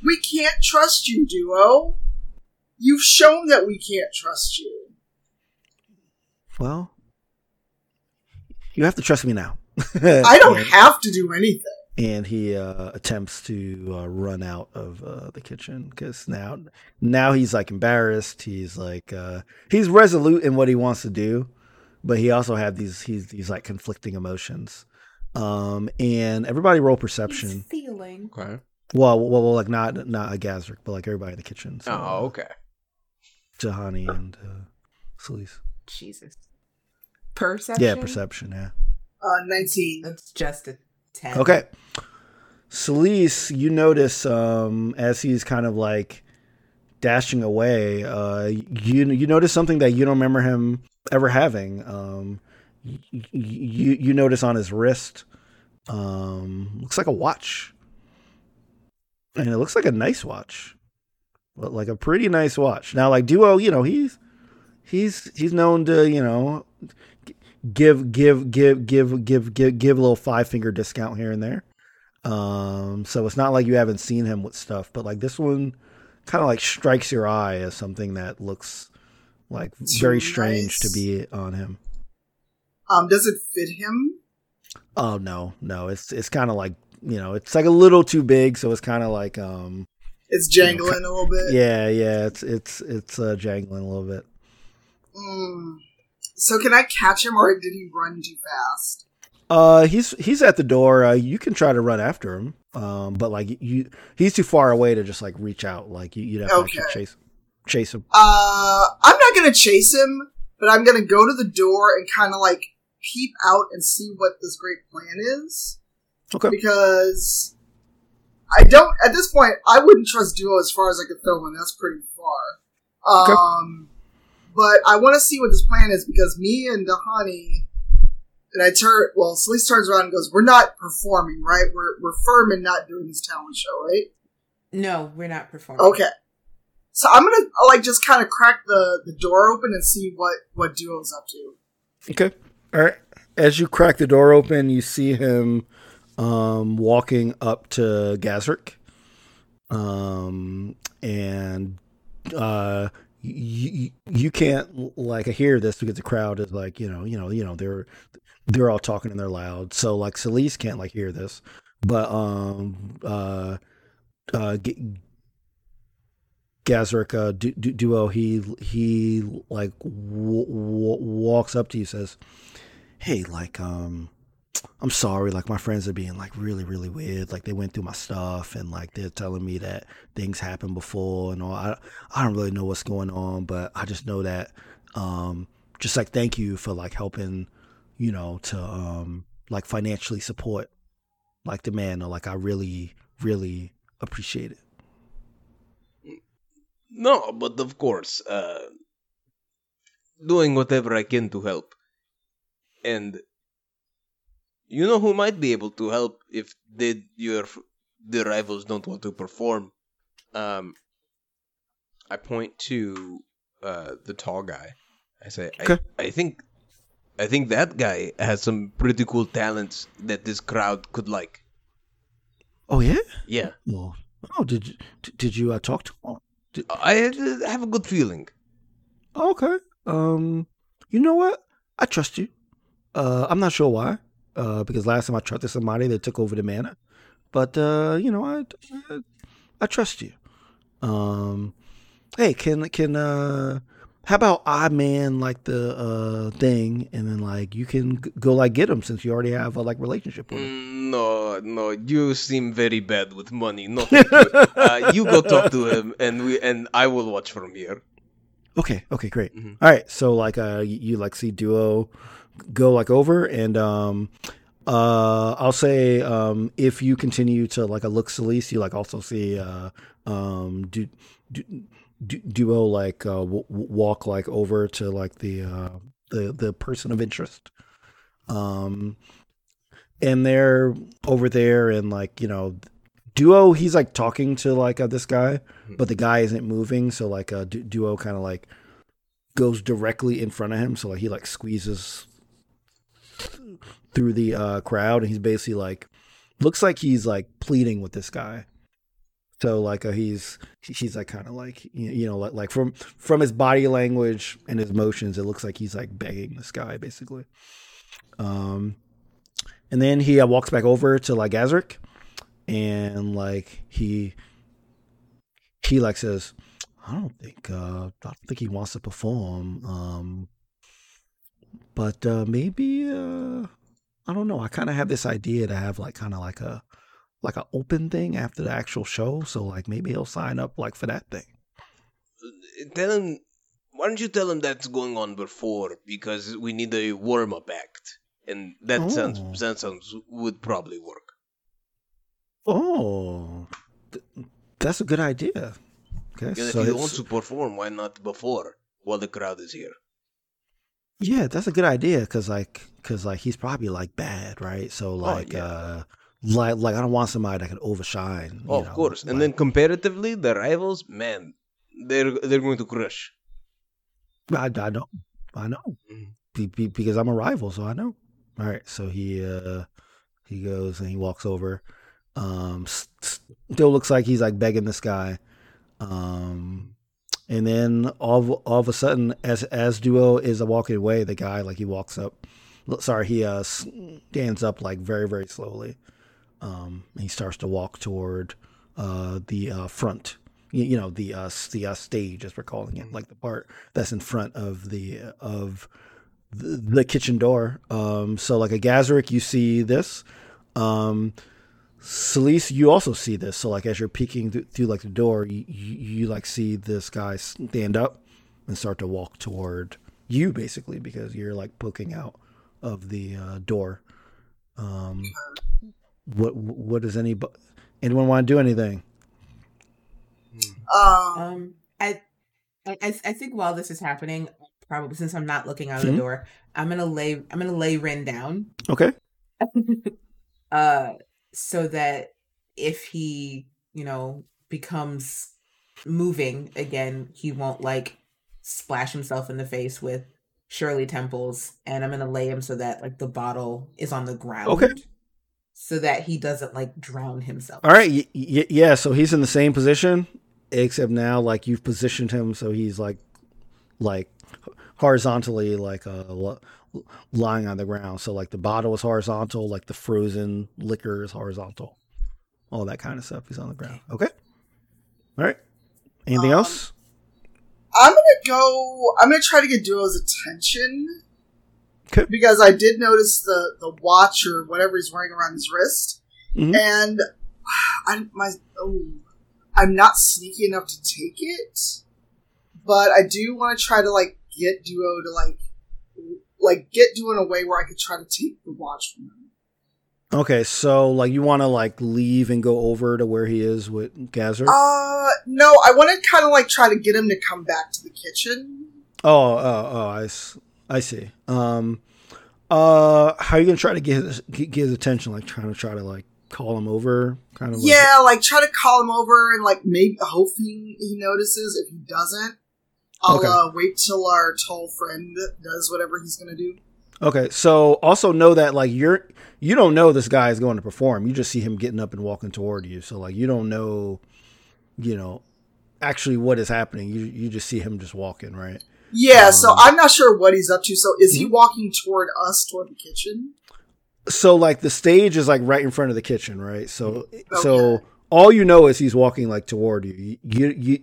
We can't trust you, Duo. You've shown that we can't trust you. Well, you have to trust me now. I don't And- have to do anything. and he uh, attempts to uh, run out of uh, the kitchen because now now he's like embarrassed he's like uh, he's resolute in what he wants to do but he also had these he's these like conflicting emotions um and everybody roll He's perception feeling. Okay. well, well well like not not a Gazric but like everybody in the kitchen so, Oh, okay. Tahani and uh Celise. Jesus. Perception. yeah perception yeah Uh, 19. That's just a ten. Okay. Celise, you notice um, as he's kind of like dashing away, uh, you you notice something that you don't remember him ever having. Um, you, you you notice on his wrist, um, looks like a watch, and it looks like a nice watch, but like a pretty nice watch. Now, like Duo, you know he's he's he's known to you know give give give give give give give a little five finger discount here and there. Um, so it's not like you haven't seen him with stuff, but like this one kind of like strikes your eye as something that looks like very strange to be on him. Um, does it fit him? Oh no, no, it's it's kind of like you know, it's like a little too big, so it's kind of like um, It's jangling a little bit. yeah, yeah, it's it's it's uh, jangling a little bit. Mm. So can I catch him, or did he run too fast? Uh, he's he's at the door. Uh, you can try to run after him. Um, but like you, he's too far away to just like reach out. Like you, you'd have to actually Okay. chase chase him. Uh, I'm not gonna chase him, but I'm gonna go to the door and kind of like peep out and see what this great plan is. Okay. Because I don't at this point. I wouldn't trust Duo as far as I could throw him. That's pretty far. Okay. But I want to see what this plan is because me and Tahani. And I turn. Well, Celeste turns around and goes, "We're not performing, right? We're we're firm in not doing this talent show, right?" No, we're not performing. Okay. So I'm gonna uh, like just kind of crack the, the door open and see what what Duo's up to. Okay. All right. As you crack the door open, you see him um, walking up to Gazric. Um, and uh, you, you can't like hear this because the crowd is like you know you know you know they're they're all talking and they're loud. So like Celise can't like hear this, but um uh uh G- Gazric uh, du- du- duo he he like w- w- walks up to you says hey like um i'm sorry like my friends are being like really really weird like they went through my stuff and like they're telling me that things happened before and all i i don't really know what's going on but i just know that um just like thank you for like helping you know to um like financially support like the man or like i really really appreciate it No, but of course, uh, doing whatever I can to help. And you know who might be able to help if they, your the rivals don't want to perform. Um, I point to uh, the tall guy. I say, Okay. I, I think, I think that guy has some pretty cool talents that this crowd could like. oh yeah Yeah, well oh did you did you uh, talk to him I uh, have a good feeling. Okay. Um, you know what? I trust you. Uh, I'm not sure why. Uh, because last time I trusted somebody, they took over the manor. But uh, you know, I, I, I trust you. Um, hey, can can uh, how about I man like the uh thing, and then like you can g- go like get him since you already have a like relationship with him. Mm, No, no, you seem very bad with money. No, you. <laughs> uh, you go talk to him, and we and I will watch from here. Okay. Okay. Great. Mhm. All right. So like, uh, you, you like see duo go like over, and um, uh, I'll say um, if you continue to like a look Celeste, you like also see uh, um, du, du, du, duo like uh, w- w- walk like over to like the uh, the the person of interest. Um, and they're over there, and like you know, duo. He's like talking to like uh, this guy, but the guy isn't moving. So like uh, Du- duo kind of like goes directly in front of him. So like he like squeezes through the uh, crowd, and he's basically like looks like he's like pleading with this guy. So like uh, he's he's like kind of like you you know like like from from his body language and his motions, it looks like he's like begging this guy basically. Um, and then he uh, walks back over to like Azric, and like he he like says, "I don't think uh, I don't think he wants to perform. Um, but uh, maybe uh, I don't know. I kind of have this idea to have like kind of like a like an open thing after the actual show. So like maybe he'll sign up like for that thing. Tell him. Why don't you tell him that's going on before? Because we need a warm up act, and that Oh. sounds that sounds would probably work. Oh, th- that's a good idea. Okay, Because so if you want to perform, why not before while the crowd is here? Yeah, that's a good idea because like because like he's probably like bad, right? So like yeah. uh like like I don't want somebody that can overshine. Oh, of know, course. And then comparatively, the rivals, man, they're they're going to crush. I, I know, I know, Mhm. be, be, because I'm a rival, so I know. All right, so he uh he goes and he walks over. Um, still looks like he's like begging this guy. Um, and then all of, all of a sudden, as as Duo is walking away, the guy like he walks up. Sorry, he uh stands up like very very slowly. Um, and he starts to walk toward uh the uh front you, you know the uh the uh, stage as we're calling it like the part that's in front of the of the, the kitchen door um so like a Gazrick you see this um Celise you also see this. So like as you're peeking th- through like the door you, you you like see this guy stand up and start to walk toward you basically because you're like poking out of the uh, door. Um what what does any anyone want to do anything? Um, Um, I, I, I I think while this is happening, probably since I'm not looking out of Mhm. the door, I'm gonna lay I'm gonna lay Rin down, okay. <laughs> Uh, so that if he you know becomes moving again, he won't like splash himself in the face with Shirley Temples, and I'm gonna lay him so that like the bottle is on the ground, Okay. so that he doesn't like drown himself. All right, y- y- yeah. So he's in the same position, except now like you've positioned him so he's like, like horizontally, like uh, li- lying on the ground. So like the bottle is horizontal, like the frozen liquor is horizontal, all that kind of stuff. He's on the ground. Okay. All right. Anything Um, else? I'm gonna go. I'm gonna try to get Duo's attention Okay. because I did notice the the watch or whatever he's wearing around his wrist, Mhm. and I my oh, I'm not sneaky enough to take it, but I do want to try to like get Duo to like like get Duo in a way where I could try to take the watch from him. Okay, so like you want to like leave and go over to where he is with Gazer? Uh, no, I want to kind of like try to get him to come back to the kitchen. Oh, oh, oh, I, I see. Um, uh, how are you gonna try to get his get his attention? Like trying to try to like call him over, kind of. Like, Yeah, like try to call him over and like maybe hoping he notices. If he doesn't, I'll Okay. uh, wait till our tall friend does whatever he's gonna do. Okay, so also know that like you're you don't know this guy is going to perform. You just see him getting up and walking toward you. So like you don't know, you know, actually what is happening. You you just see him just walking, right? Yeah, so Um, I'm not sure what he's up to. So is he Mhm. walking toward us, toward the kitchen? So like the stage is like right in front of the kitchen, right? So so all you know is he's walking like toward you. You you you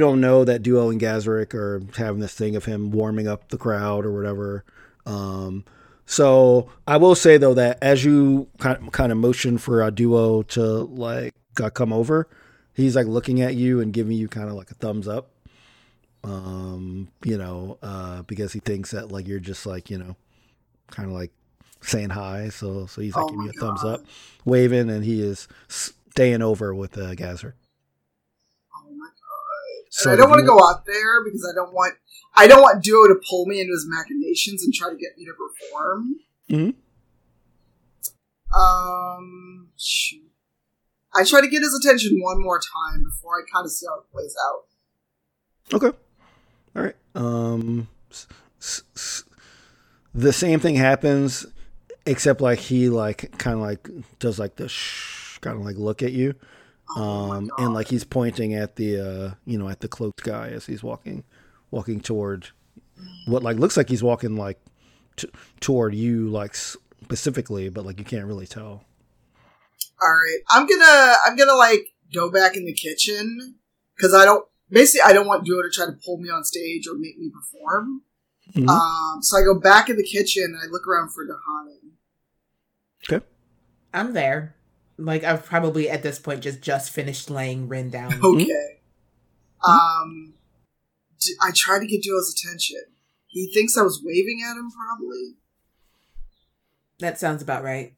don't know that Duo and Gazrick are having this thing of him warming up the crowd or whatever. Um, so I will say though that as you kind of motion for a Duo to like uh, come over, he's like looking at you and giving you kind of like a thumbs up. Um, you know, uh, because he thinks that like you're just like you know, kind of like saying hi. So so he's like Oh giving you a thumbs up, waving, and he is staying over with uh. So I don't want to go out there because I don't want I don't want Duo to pull me into his machinations and try to get me to perform. Mhm. Um, shoot. I try to get his attention one more time before I kind of see how it plays out. Okay. All right. Um, s- s- s- the same thing happens, except like he like kind of like does like the shh, kind of like look at you, Oh um, and like he's pointing at the uh, you know, at the cloaked guy as he's walking, walking toward what like looks like he's walking like t- toward you like specifically, but like you can't really tell. All right, I'm gonna I'm gonna like go back in the kitchen because I don't basically I don't want Duo to try to pull me on stage or make me perform. Mhm. Um, so I go back in the kitchen and I look around for Tahani. Okay, I'm there. Like I've probably at this point just just finished laying Rin down. <laughs> Okay. Um, d- I tried to get Duo's attention. He thinks I was waving at him, probably. That sounds about right.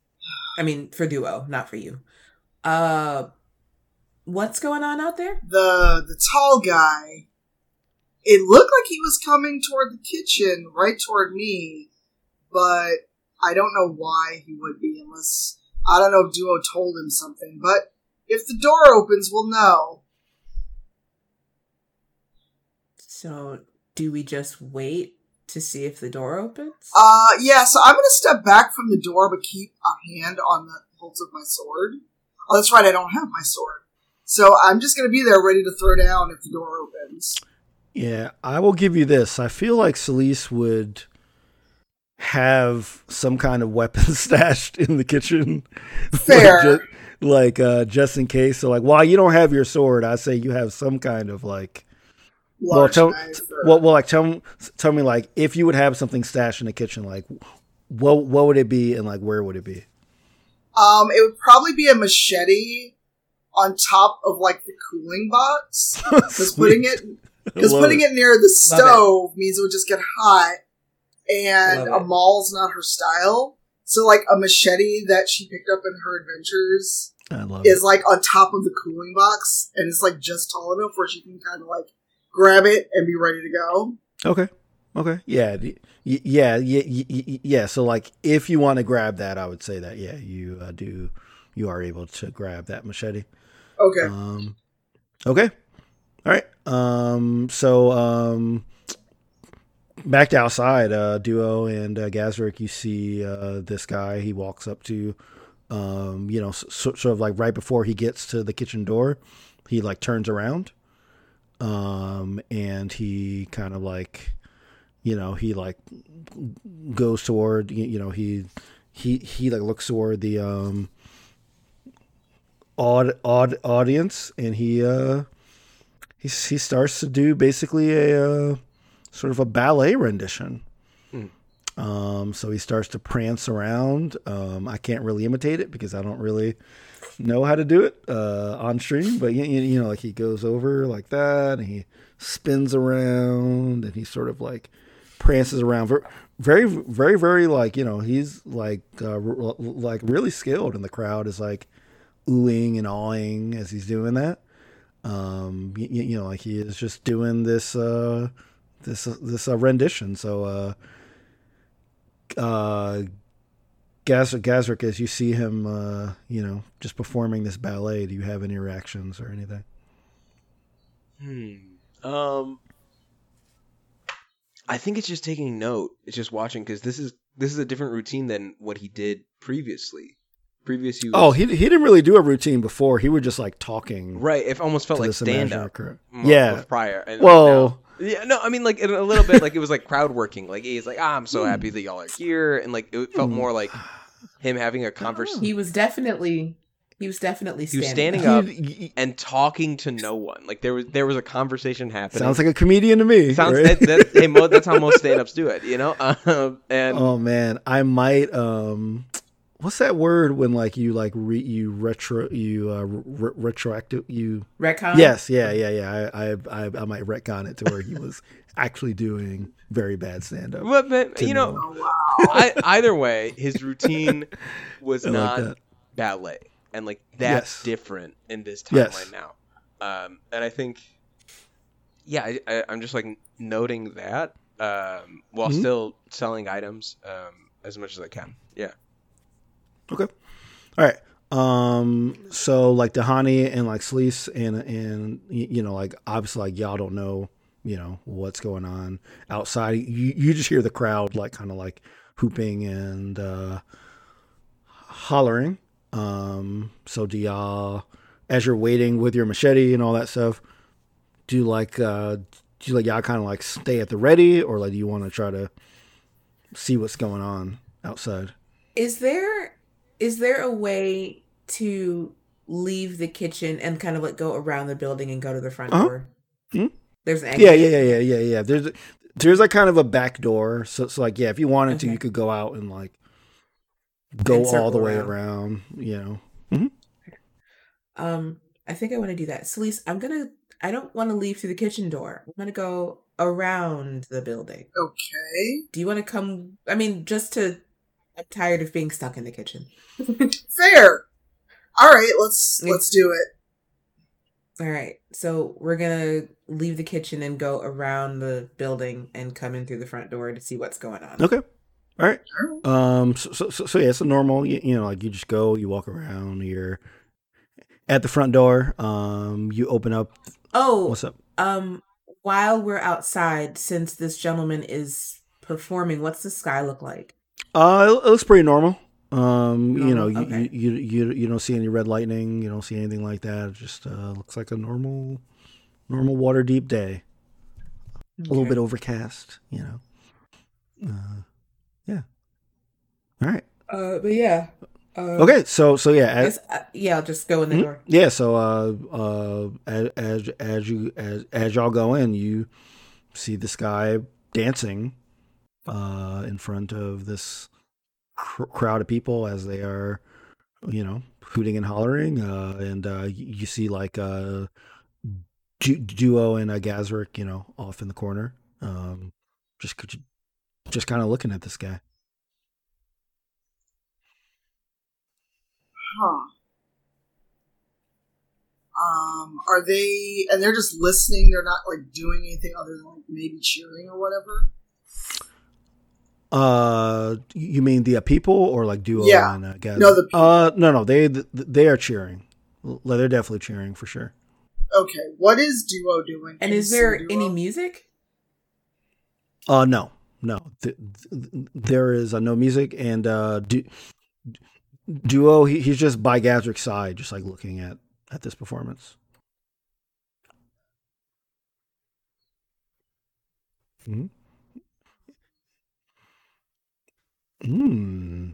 I mean, for duo, not for you. Uh, what's going on out there? The the tall guy. It looked like he was coming toward the kitchen, right toward me, but I don't know why he would be unless I don't know if Duo told him something. But if the door opens, we'll know. So, do we just wait to see if the door opens? Uh, yeah. So I'm gonna step back from the door, but keep a hand on the hilt of my sword. Oh, that's right. I don't have my sword, so I'm just gonna be there, ready to throw down if the door opens. Yeah, I will give you this. I feel like Celise would have some kind of weapon <laughs> stashed in the kitchen. <laughs> Fair. like, just, like uh, just in case. So like while you don't have your sword, I say you have some kind of like well tell well, well like tell me tell me like if you would have something stashed in the kitchen, like what what would it be and like where would it be? Um, it would probably be a machete on top of like the cooling box. Because <laughs> putting it because putting it. it near the stove means it would just get hot, and a it. maul's not her style. So like a machete that she picked up in her adventures is it. like on top of the cooling box, and it's like just tall enough where she can kind of like grab it and be ready to go. Okay. Okay. Yeah. Yeah. Yeah. Yeah. So, like, if you want to grab that, I would say that, yeah, you uh, do, you are able to grab that machete. Okay. Um, okay. All right. Um, so, um, back to outside, uh, Duo and uh, Gazrick, you see uh, this guy. He walks up to, um, you know, so, sort of like right before he gets to the kitchen door, he like turns around, um, and he kind of like, you know, he like goes toward, you, you know, he he he like looks toward the um odd odd audience and he uh he he starts to do basically a uh, sort of a ballet rendition Hmm. um so he starts to prance around um i can't really imitate it because i don't really know how to do it uh on stream but you, you know like he goes over like that and he spins around and he sort of like prances around Ver- very very very like you know he's like uh, r- like really skilled and the crowd is like oohing and awing as he's doing that. Um, you, you know, like he is just doing this uh, this this uh, rendition. So, uh, uh, Gaz- Gazrick, as you see him, uh, you know, just performing this ballet, do you have any reactions or anything? Hmm. Um. I think it's just taking note. It's just watching because this is this is a different routine than what he did previously. Previous you. Oh, he he didn't really do a routine before. He was just like talking right. It almost felt like stand up. Yeah. prior. Well, now- yeah, no, I mean like in a little bit like it was like crowd working. Like he's like, ah, I'm so happy that y'all are here, and like it felt more like him having a conversation. He was definitely he was definitely He was standing, standing up. up. he- he- and talking to no one. Like there was there was a conversation happening. sounds like a comedian to me. Sounds right? that, that, hey, mo, that's how most stand-ups do it, you know. <laughs> Um, and oh man, I might um what's that word when like you like re you retro you uh re- retroactive you Retcon. yes yeah yeah yeah I, I I I might retcon it to where he was actually doing very bad stand up. but, but you know, Oh. I, either way, his routine <laughs> was I not that. ballet, and like that's Yes. different in this timeline Yes. now. Um, and I think, yeah, I, I, I'm just like noting that um, while Mhm. still selling items um, as much as I can. Yeah. Okay. All right. Um. So like Tahani and like Celise and and you know like obviously like y'all don't know you know what's going on outside. You you just hear the crowd like kind of like hooping and uh, hollering. Um. So do y'all as you're waiting with your machete and all that stuff? Do you like uh do you like y'all kind of like stay at the ready or like do you want to try to see what's going on outside? Is there is there a way to leave the kitchen and kind of like go around the building and go to the front Uh-huh. door? Hmm? There's an. Yeah, yeah, yeah, yeah, yeah, yeah. There's there's like kind of a back door, so so like yeah, if you wanted to, you could go out and like go And all the way around. around. You know. Um, I think I want to do that. Celeste, I'm gonna. I don't want to leave through the kitchen door. I'm gonna go around the building. Okay. Do you want to come? I mean, just to. I'm tired of being stuck in the kitchen. <laughs> Fair. All right, let's Yeah. let's do it. All right, so we're gonna leave the kitchen and go around the building and come in through the front door to see what's going on. Okay. All right. All right. Um. So so so, so yeah, it's a normal. You, you know, like you just go, you walk around. You're at the front door. Um. You open up. Oh, What's up? um, while we're outside, since this gentleman is performing, what's the sky look like? Uh, it, looks pretty normal. Um, you know, you, okay. you, you you you don't see any red lightning. You don't see anything like that. It just uh, looks like a normal, normal Waterdeep day. A little bit overcast. You know. Uh, yeah. All right. Uh, but yeah. Uh, Okay. So so yeah. As, uh, yeah, I'll just go in the Mhm. door. yeah. So uh uh as as as you as as y'all go in, you see this guy dancing uh in front of this cr- crowd of people as they are you know hooting and hollering uh and uh you see like a Du- duo and a Gazrick, you know, off in the corner. Um just just kind of looking at this guy. Huh. Um, are they and they're just listening, they're not like doing anything other than like maybe cheering or whatever? Uh, you mean the uh, people or like duo Yeah. and uh, guys? No, the people. Uh, no, no, they they are cheering. L- They're definitely cheering for sure. Okay, what is Duo doing? And is there Duo? any music? Uh, no, no, th- th- there is uh, no music and uh, du- duo. He, he's just by Gazrick's side, just like looking at at this performance. Hmm. Hmm.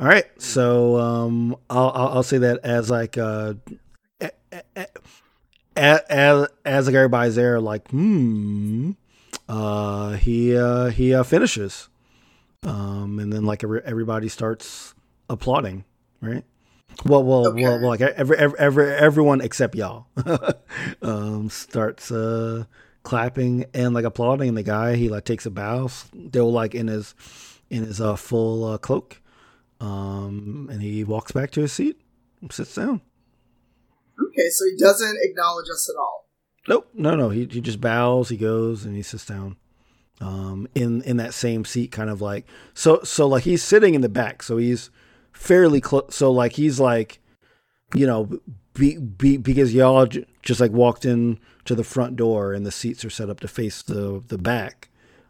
All right, so um, I'll, I'll I'll say that as like uh, a- a- a- as as like everybody's there, like hmm, uh, he uh, he uh, finishes, um, and then like every, everybody starts applauding, right? Well, well, Okay. well, well, like every, every, every everyone except y'all <laughs> um, starts uh, clapping and like applauding, and the guy he like takes a bow, still like in his in his uh, full uh, cloak, um, and he walks back to his seat, and sits down. Okay, so he doesn't acknowledge us at all. Nope, no, no. He he just bows. He goes and he sits down, um, in in that same seat, kind of like so. So like he's sitting in the back, so he's fairly close. So like he's like, you know, be, be, because y'all j- just like walked in to the front door and the seats are set up to face the the back.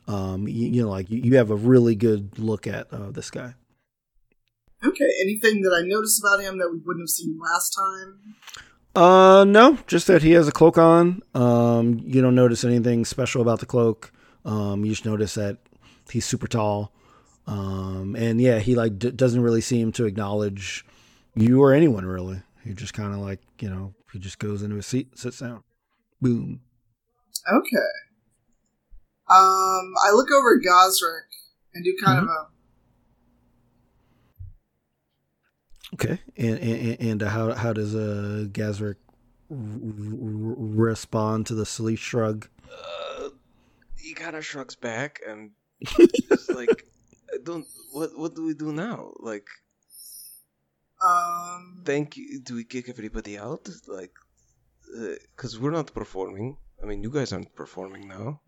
Um, you, you know, like you, you have a really good look at uh, this guy. Okay, anything that I noticed about him that we wouldn't have seen last time? Uh, no, just that he has a cloak on. Um, you don't notice anything special about the cloak. Um, you just notice that he's super tall. Um, and yeah, he like d- doesn't really seem to acknowledge you or anyone really. He just kind of like you know he just goes into his seat, sits down, boom. Okay. Um, I look over at Gazrick and do kind of a Okay, and and, and uh, how how does uh Gazrick r- r- respond to the sleeve shrug? Uh, he kind of shrugs back and <laughs> just like, I don't. What what do we do now? Like, um. thank you. Do we kick everybody out? Like, because we're not performing. I mean, you guys aren't performing now.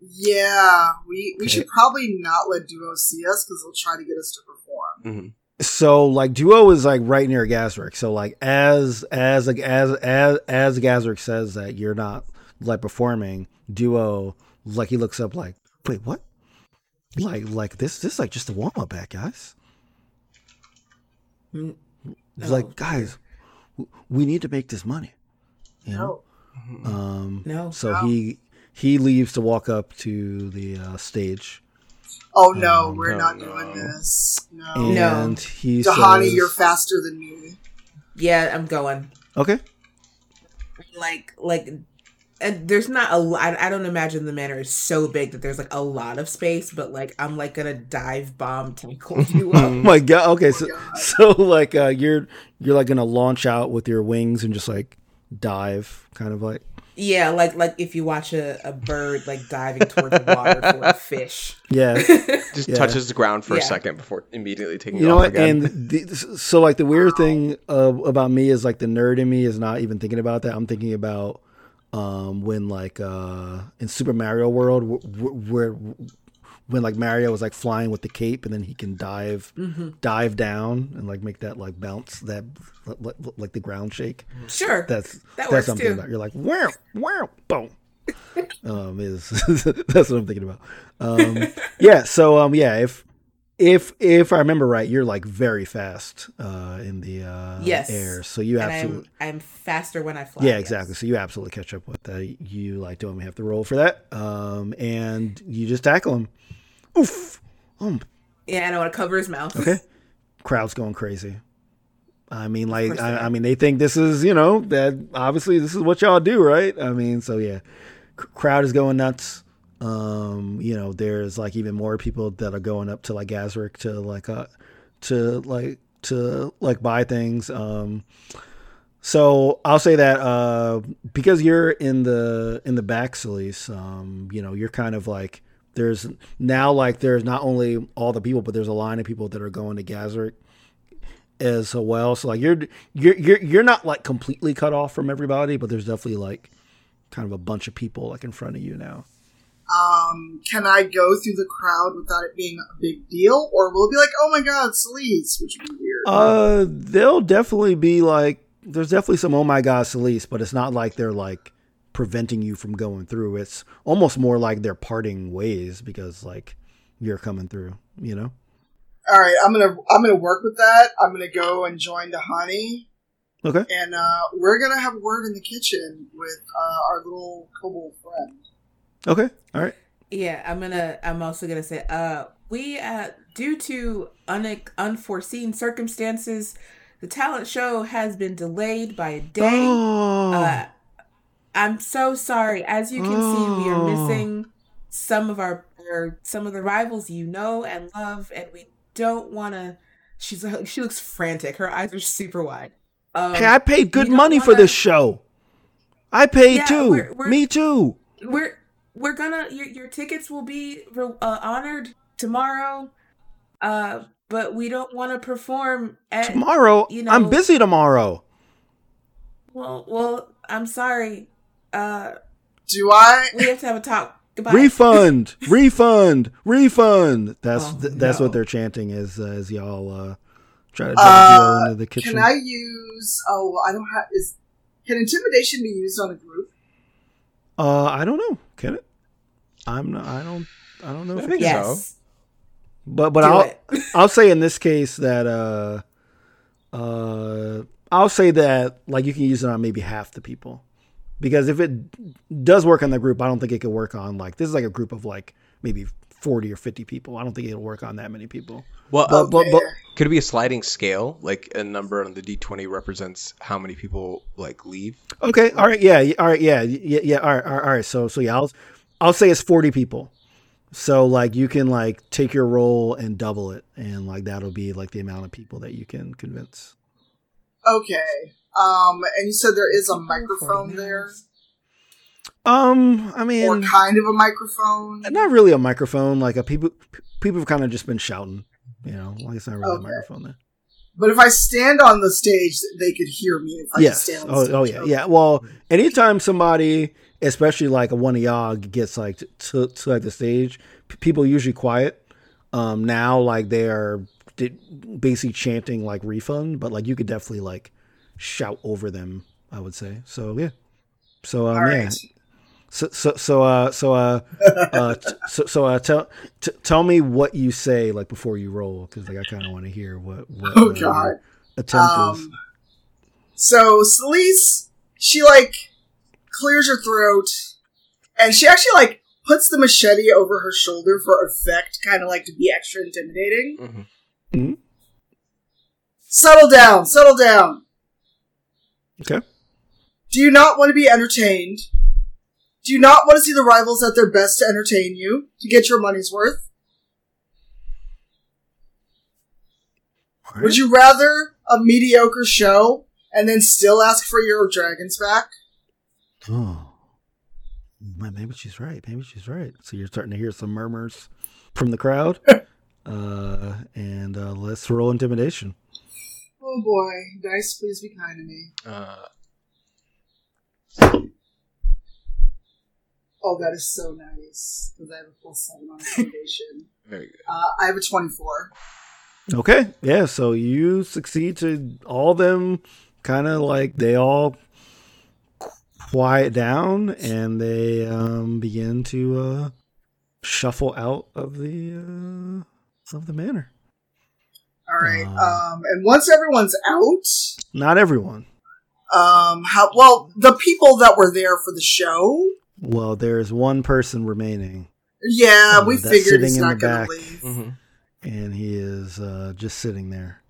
Yeah, we we Okay. should probably not let Duo see us because they'll try to get us to perform. Mhm. So like Duo is like right near Gazrick. So like as as as as as Gazrick says that you're not like performing, Duo like he looks up like, wait, what? Like like this this is like just a warm up act, guys. Mm, It's Oh. like, guys, we need to make this money. You know? No. Um No. so No. he he leaves to walk up to the uh, stage. Oh no, Um, we're no, not no. doing this. No. No. And he Tahani, says, you're faster than me. Yeah, I'm going. Okay. Like, like, and there's not a lot. I don't imagine the manor is so big that there's like a lot of space, but like, I'm like gonna dive bomb tackle <laughs> you Oh up. my god. Okay, so God. so like uh, you're you're like gonna launch out with your wings and just like dive, kind of like yeah, like like if you watch a, a bird like diving towards the water for a fish. yeah. <laughs> Just Yeah. touches the ground for Yeah. a second before immediately taking You know off what? again. And the, so like the weird thing uh, about me is like the nerd in me is not even thinking about that. I'm thinking about um when like uh in Super Mario World where, where when like Mario was like flying with the cape and then he can dive hmm dive down and like make that like bounce that like, like the ground shake. Sure. That's That that's something too. about. You're like wow wow boom. <laughs> um, is <laughs> that's what I'm thinking about. Um, yeah. So um, yeah. If if if I remember right, you're like very fast uh, in the uh, Yes. air. So you absolutely I'm I'm faster when I fly. yeah yes. exactly. So you absolutely catch up with that. You like don't even have to roll for that. Um, and you just tackle him. Oof. Um, Yeah, I want to cover his mouth. Okay. Crowd's going crazy. I mean, like, I, I mean, they think this is, you know, that obviously this is what y'all do, right? I mean, so yeah, C- crowd is going nuts. Um, you know, there's like even more people that are going up to like Gazrick to like, uh, to like, to like buy things. Um, so I'll say that uh, because you're in the in the back, Celise, um, you know, you're kind of like there's now like there's not only all the people, but there's a line of people that are going to Gazrick as well. So like you're you're you're you're not like completely cut off from everybody, but there's definitely like kind of a bunch of people like in front of you now. Um, can I go through the crowd without it being a big deal, or will it be like, oh my god, Celeste, which would be weird? Uh, they'll definitely be like there's definitely some oh my god Celeste, but it's not like they're like preventing you from going through. It's almost more like they're parting ways because like you're coming through, you know. All right, I'm gonna I'm gonna work with that. I'm gonna go and join Tahani. Okay. and uh, we're gonna have a word in the kitchen with uh, our little kobold friend. Okay. All right. Yeah, I'm gonna. I'm also gonna say, uh, we, uh, due to un- unforeseen circumstances, the talent show has been delayed by a day. Oh. Uh, I'm so sorry. As you can see, we are Oh. missing some of our, our some of the rivals you know and love, and we don't want to. She's <laughs> she looks frantic. Her eyes are super wide. Um, hey, I paid good money for wanna- this show. I paid Yeah, too. we're- we're- Me too. we're we're gonna your your tickets will be uh, honored tomorrow, uh, but we don't want to perform at Tomorrow, you know, I'm busy tomorrow. well. Well, I'm sorry. Uh, Do I? we have to have a talk. Goodbye. refund, <laughs> refund, refund. That's Oh, th- that's no. what they're chanting as uh, as y'all uh, try to Uh, into the kitchen. Can I use? Oh, well, I don't have. Is can intimidation be used on a group? Uh, I don't know. Can it? I'm not. I don't. I don't know. I If it think can. Yes. But but Do I'll it. <laughs> I'll say in this case that uh uh I'll say that like you can use it on maybe half the people. Because if it does work on the group, I don't think it could work on like this is like a group of like maybe 40 or 50 people. I don't think it'll work on that many people. Well, But but but could it be a sliding scale? Like a number on the d20 represents how many people like leave. okay, all right, yeah, yeah, all right, yeah, yeah, yeah, all right, all right, all right. So so yeah, I'll I'll say it's 40 people. So like you can like take your roll and double it and like that'll be like the amount of people that you can convince. Okay. Um, and you said there is a microphone there, Um, I mean, or kind of a microphone. not really a microphone. Like a people, people have kind of just been shouting. You know, like it's not really Okay. a microphone there. But if I stand on the stage, they could hear me. If I yes. stand on the Oh, stage. oh yeah, yeah. Well, anytime somebody, especially like a one of y'all, gets like to, to like the stage, p- people usually quiet. Um, now like they are basically chanting like refund, but like you could definitely like shout over them. I would say so. Yeah. So um, All yeah. right. So so so uh so uh, uh t- so so uh tell t- tell me what you say like before you roll because like I kind of want to hear what what Oh uh, god. attempt is. Um, so Celise, she like clears her throat, and she actually like puts the machete over her shoulder for effect, kind of like to be extra intimidating. Mhm. Settle down, settle down. Okay. Do you not want to be entertained? Do you not want to see the rivals at their best to entertain you to get your money's worth? Would you rather a mediocre show and then still ask for your dragons back? Oh. Well, Maybe she's right. Maybe she's right. So you're starting to hear some murmurs from the crowd. <laughs> uh, and uh, let's roll intimidation. Oh boy, dice, please be kind to me. Uh, Oh, that is so nice because I have a plus seven on intimidation. <laughs> very good. uh, I have a twenty-four. Okay. Yeah. So you succeed to all them kind of like they all quiet down and they um, begin to uh, shuffle out of the uh, of the manor. All right. Uh. Um, and once everyone's out, Not everyone. um, how well the people that were there for the show. Well, there's one person remaining, Yeah, Uh, we figured he's in not the going back. to leave. hmm and he is uh, just sitting there.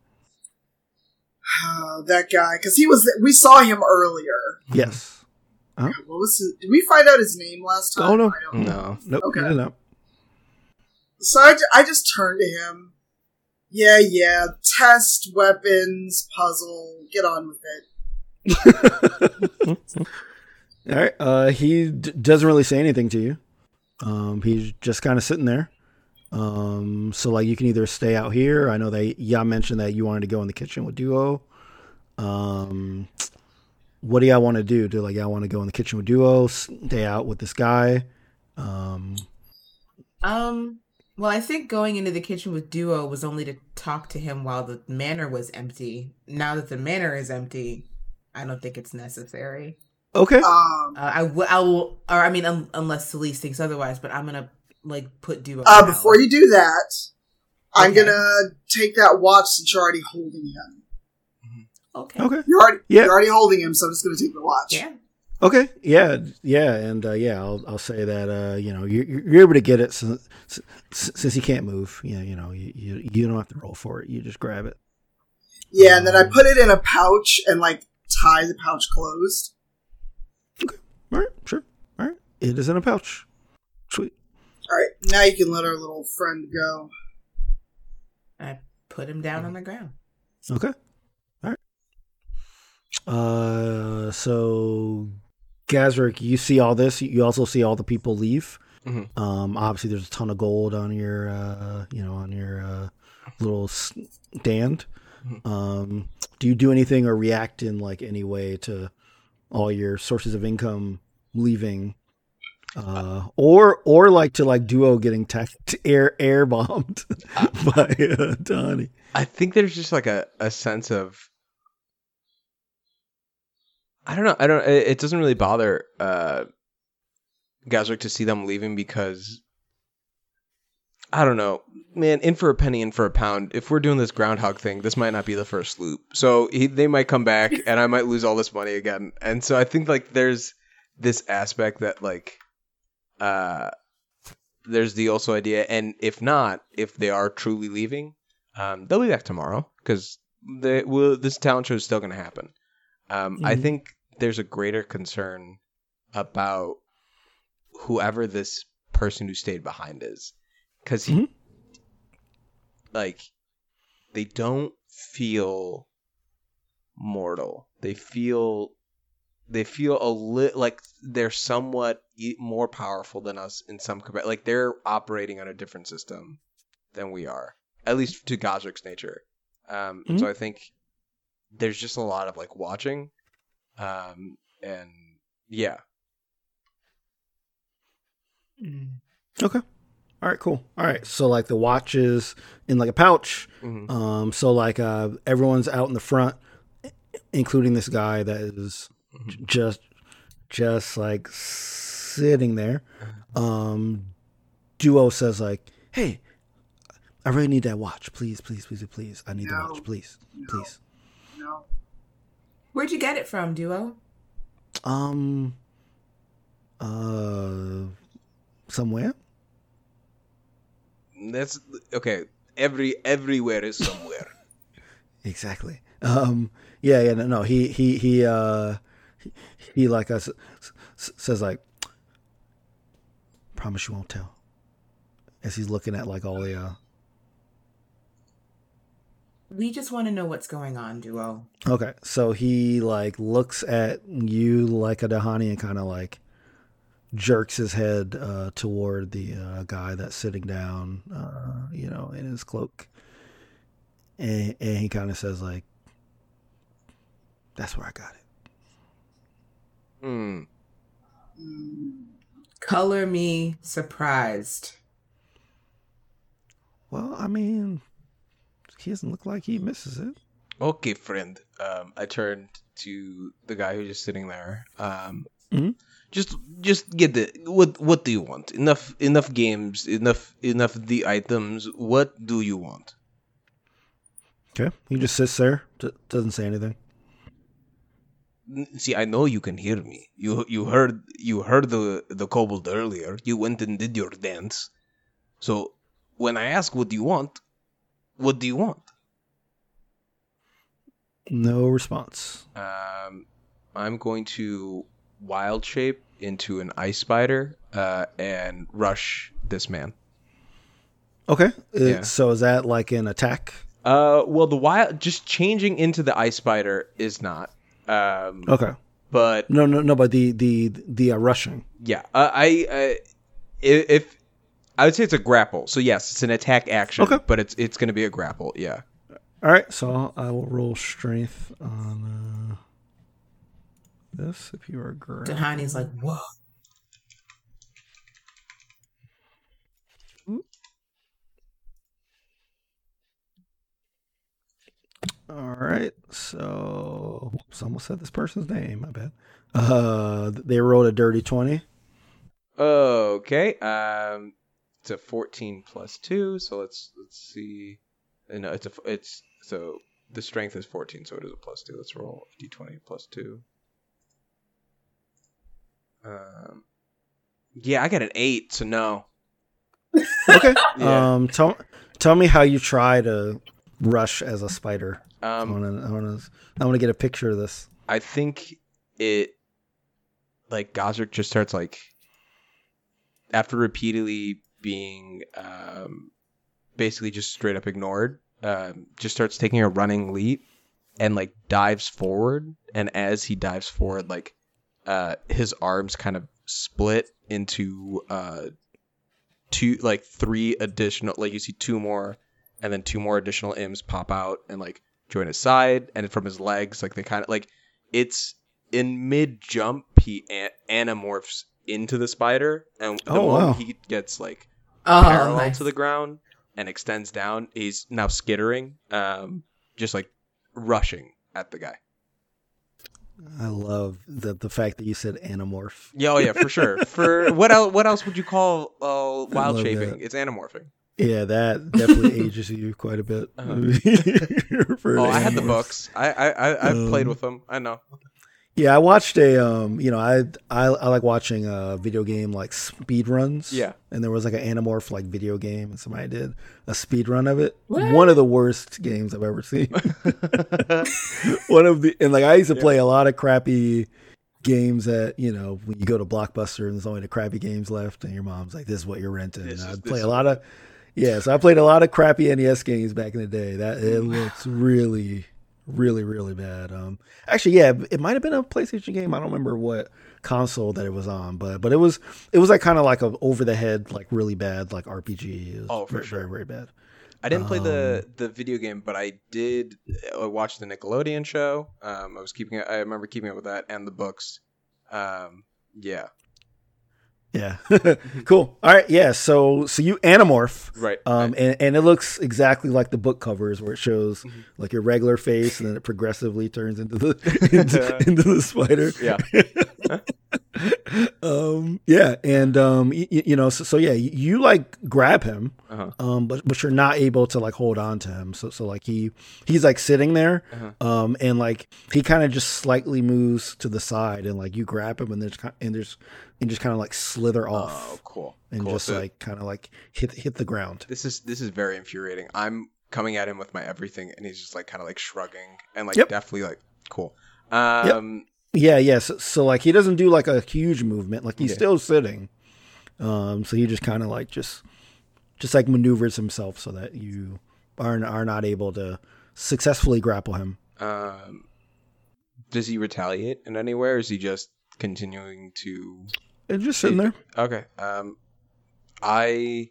Oh, that guy, because he was. We saw him earlier. Yes. What was his, Did we find out his name last time? Oh, no. I don't know. No. Nope. Okay. you did not. So I, I just turned to him. Yeah, yeah. Test weapons puzzle. Get on with it. <laughs> All right. Uh, he d- doesn't really say anything to you. Um, he's just kind of sitting there. Um, so like you can either stay out here. I know that y'all mentioned that you wanted to go in the kitchen with Duo. Um, what do y'all want to do? Do like y'all want to go in the kitchen with Duo? Stay out with this guy? Um, Um. Well, I think going into the kitchen with Duo was only to talk to him while the manor was empty. Now that the manor is empty, I don't think it's necessary. okay. Um, Uh, I will. I will. Or I mean, un- unless Celeste thinks otherwise. But I'm gonna like put Duo. uh, before you do that, I'm gonna take that watch since you're already holding him. Okay. Okay. You're already, Yeah. you're already holding him, so I'm just gonna take the watch. Yeah. Okay, yeah, yeah, and uh, yeah, I'll I'll say that uh, you know you're, you're able to get it since since you can't move. Yeah, you know you, you you don't have to roll for it. You just grab it. Yeah, and then I put it in a pouch and like tie the pouch closed. Okay. All right, sure. All right, it is in a pouch. Sweet. All right, now you can let our little friend go. I put him down on the ground. Okay. All right. Uh, so Gazrick, you see all this. You also see all the people leave. Mhm. Um, obviously, there's a ton of gold on your, uh, you know, on your uh, little stand. Mhm. Um, do you do anything or react in like any way to all your sources of income leaving? Uh, or or like to like duo getting tech <laughs> air air bombed <laughs> by uh, Donnie. I think there's just like a, a sense of I don't know. I don't. It, doesn't really bother uh, Gazrick to see them leaving because I don't know, man. In for a penny, in for a pound. If we're doing this groundhog thing, this might not be the first loop. So he, they might come back, <laughs> and I might lose all this money again. And so I think like there's this aspect that like uh there's the also idea, and if not, if they are truly leaving, um, they'll be back tomorrow because the will this talent show is still going to happen. Um, I Mhm. think there's a greater concern about whoever this person who stayed behind is, because he, Mhm. like, they don't feel mortal. They feel they feel a little like they're somewhat more powerful than us in some compa- like they're operating on a different system than we are at least to Gazrick's nature um and so I think there's just a lot of like watching um and yeah Okay. All All right, cool. All right, so like the watch is in like a pouch. Mhm. Um, so like uh, everyone's out in the front, including this guy that is j- just just like sitting there. Um, Duo says like, "Hey, I really need that watch. Please, please, please, please. I need the watch. Please, No. please." No. Where'd you get it from, Duo? Um, uh, somewhere. That's okay. Every everywhere is somewhere. <laughs> Exactly. Um. Yeah. Yeah. No. no he. He. He. Uh. He, he like us s- says like, promise you won't tell. As he's looking at like all the. uh We just want to know what's going on, Duo. Okay. So he like looks at you like a Tahani and kind of like jerks his head uh, toward the uh, guy that's sitting down, uh, you know, in his cloak, and, and he kind of says like, "That's where I got it." Hmm. Mm, Color me surprised. Well, I mean, he doesn't look like he misses it. Okay, friend. Um, I turned to the guy who's just sitting there. Um, Mhm. just just get the what what do you want? Enough enough games, enough enough the items. What do you want? Okay. He just sits there, d- doesn't say anything. See, I know you can hear me. You you heard you heard the the kobold earlier. You went and did your dance. So when I ask what do you want, what do you want? No response. Um, I'm going to wild shape into an ice spider uh, and rush this man. Okay. Uh, Yeah. So is that like an attack? Uh, well, the wild just changing into the ice spider is not. Um, Okay. but No, no, no. But the the the uh, rushing. yeah, uh, I uh, i- if I would say it's a grapple. So yes, it's an attack action. Okay. but it's it's going to be a grapple. Yeah. All right, so I will roll strength on uh, this if you are great. Tahani's like, whoa. All right, so whoops, I almost said this person's name. My bad. Uh, they rolled a dirty twenty. Okay. Um, it's a 14 plus two. So let's let's see. Uh, No, it's a it's so the strength is 14, so it is a plus two. Let's roll a d20 plus two. Um, yeah, I got an eight, so no. <laughs> Okay. Yeah. Um, tell tell me how you try to rush as a spider. I Um, want to I want to I want to get a picture of this. I think it like Gazrick just starts like after repeatedly being um basically just straight up ignored, um just starts taking a running leap and like dives forward and as he dives forward like uh his arms kind of split into uh two like three additional like you see two more and then two more additional imps pop out and like join his side and from his legs like they kind of like it's in mid jump he an- animorphs into the spider and the Oh, moment wow. he gets like Oh, parallel nice. to the ground and extends down. He's now skittering um just like rushing at the guy. I love the the fact that you said animorph. yeah oh yeah for sure. <laughs> For what else what else would you call uh wild love shaping that. it's animorphing. Yeah, that definitely <laughs> ages you quite a bit. <laughs> For oh i had the books. I i, I i've played Um, with them i know Yeah, I watched a um, you know, I I, I like watching a video game like speed runs. Yeah. And there was like an Animorph like video game and somebody did a speed run of it. What? One of the worst games I've ever seen. <laughs> One of the and like I used to play a lot of crappy games that, you know, when you go to Blockbuster and there's only the crappy games left and your mom's like, This is what you're renting. This And I'd play a lot of yeah, so I played a lot of crappy NES games back in the day. That it looks really, really, really bad. Um, actually, yeah, it might have been a PlayStation game. I don't remember what console that it was on, but but it was it was like kind of like a over the head, like really bad, like RPG. Oh, for very, sure. very, very bad. I didn't play the Um, the video game, but I did uh, watch the Nickelodeon show. Um, I was keeping I remember keeping up with that and the books. Um, yeah. Yeah. <laughs> cool. All right. Yeah. So so you animorph. Right. Um, right. and, and it looks exactly like the book covers where it shows Mm-hmm. like your regular face and then it progressively turns into the <laughs> <laughs> into, into the spider. Yeah. um, yeah, and um, y- y- you know, so, so yeah, you, you like grab him, Uh-huh. um, but but you're not able to like hold on to him. So so like he he's like sitting there, Uh-huh. um, and like he kind of just slightly moves to the side, and like you grab him, and there's and there's and just kind of like slither Oh, off, cool. and cool. just So like kind of like hit hit the ground. this is this is very infuriating. I'm coming at him with my everything, and he's just like kind of like shrugging and like Yep. definitely like cool. Um, Yeah, yeah. So, so like he doesn't do like a huge movement. Like he's Yeah. still sitting. Um, so he just kind of like just just like maneuvers himself so that you are are not able to successfully grapple him. um, does he retaliate in any way, or is he just continuing to? And just sitting there. Okay. Um, I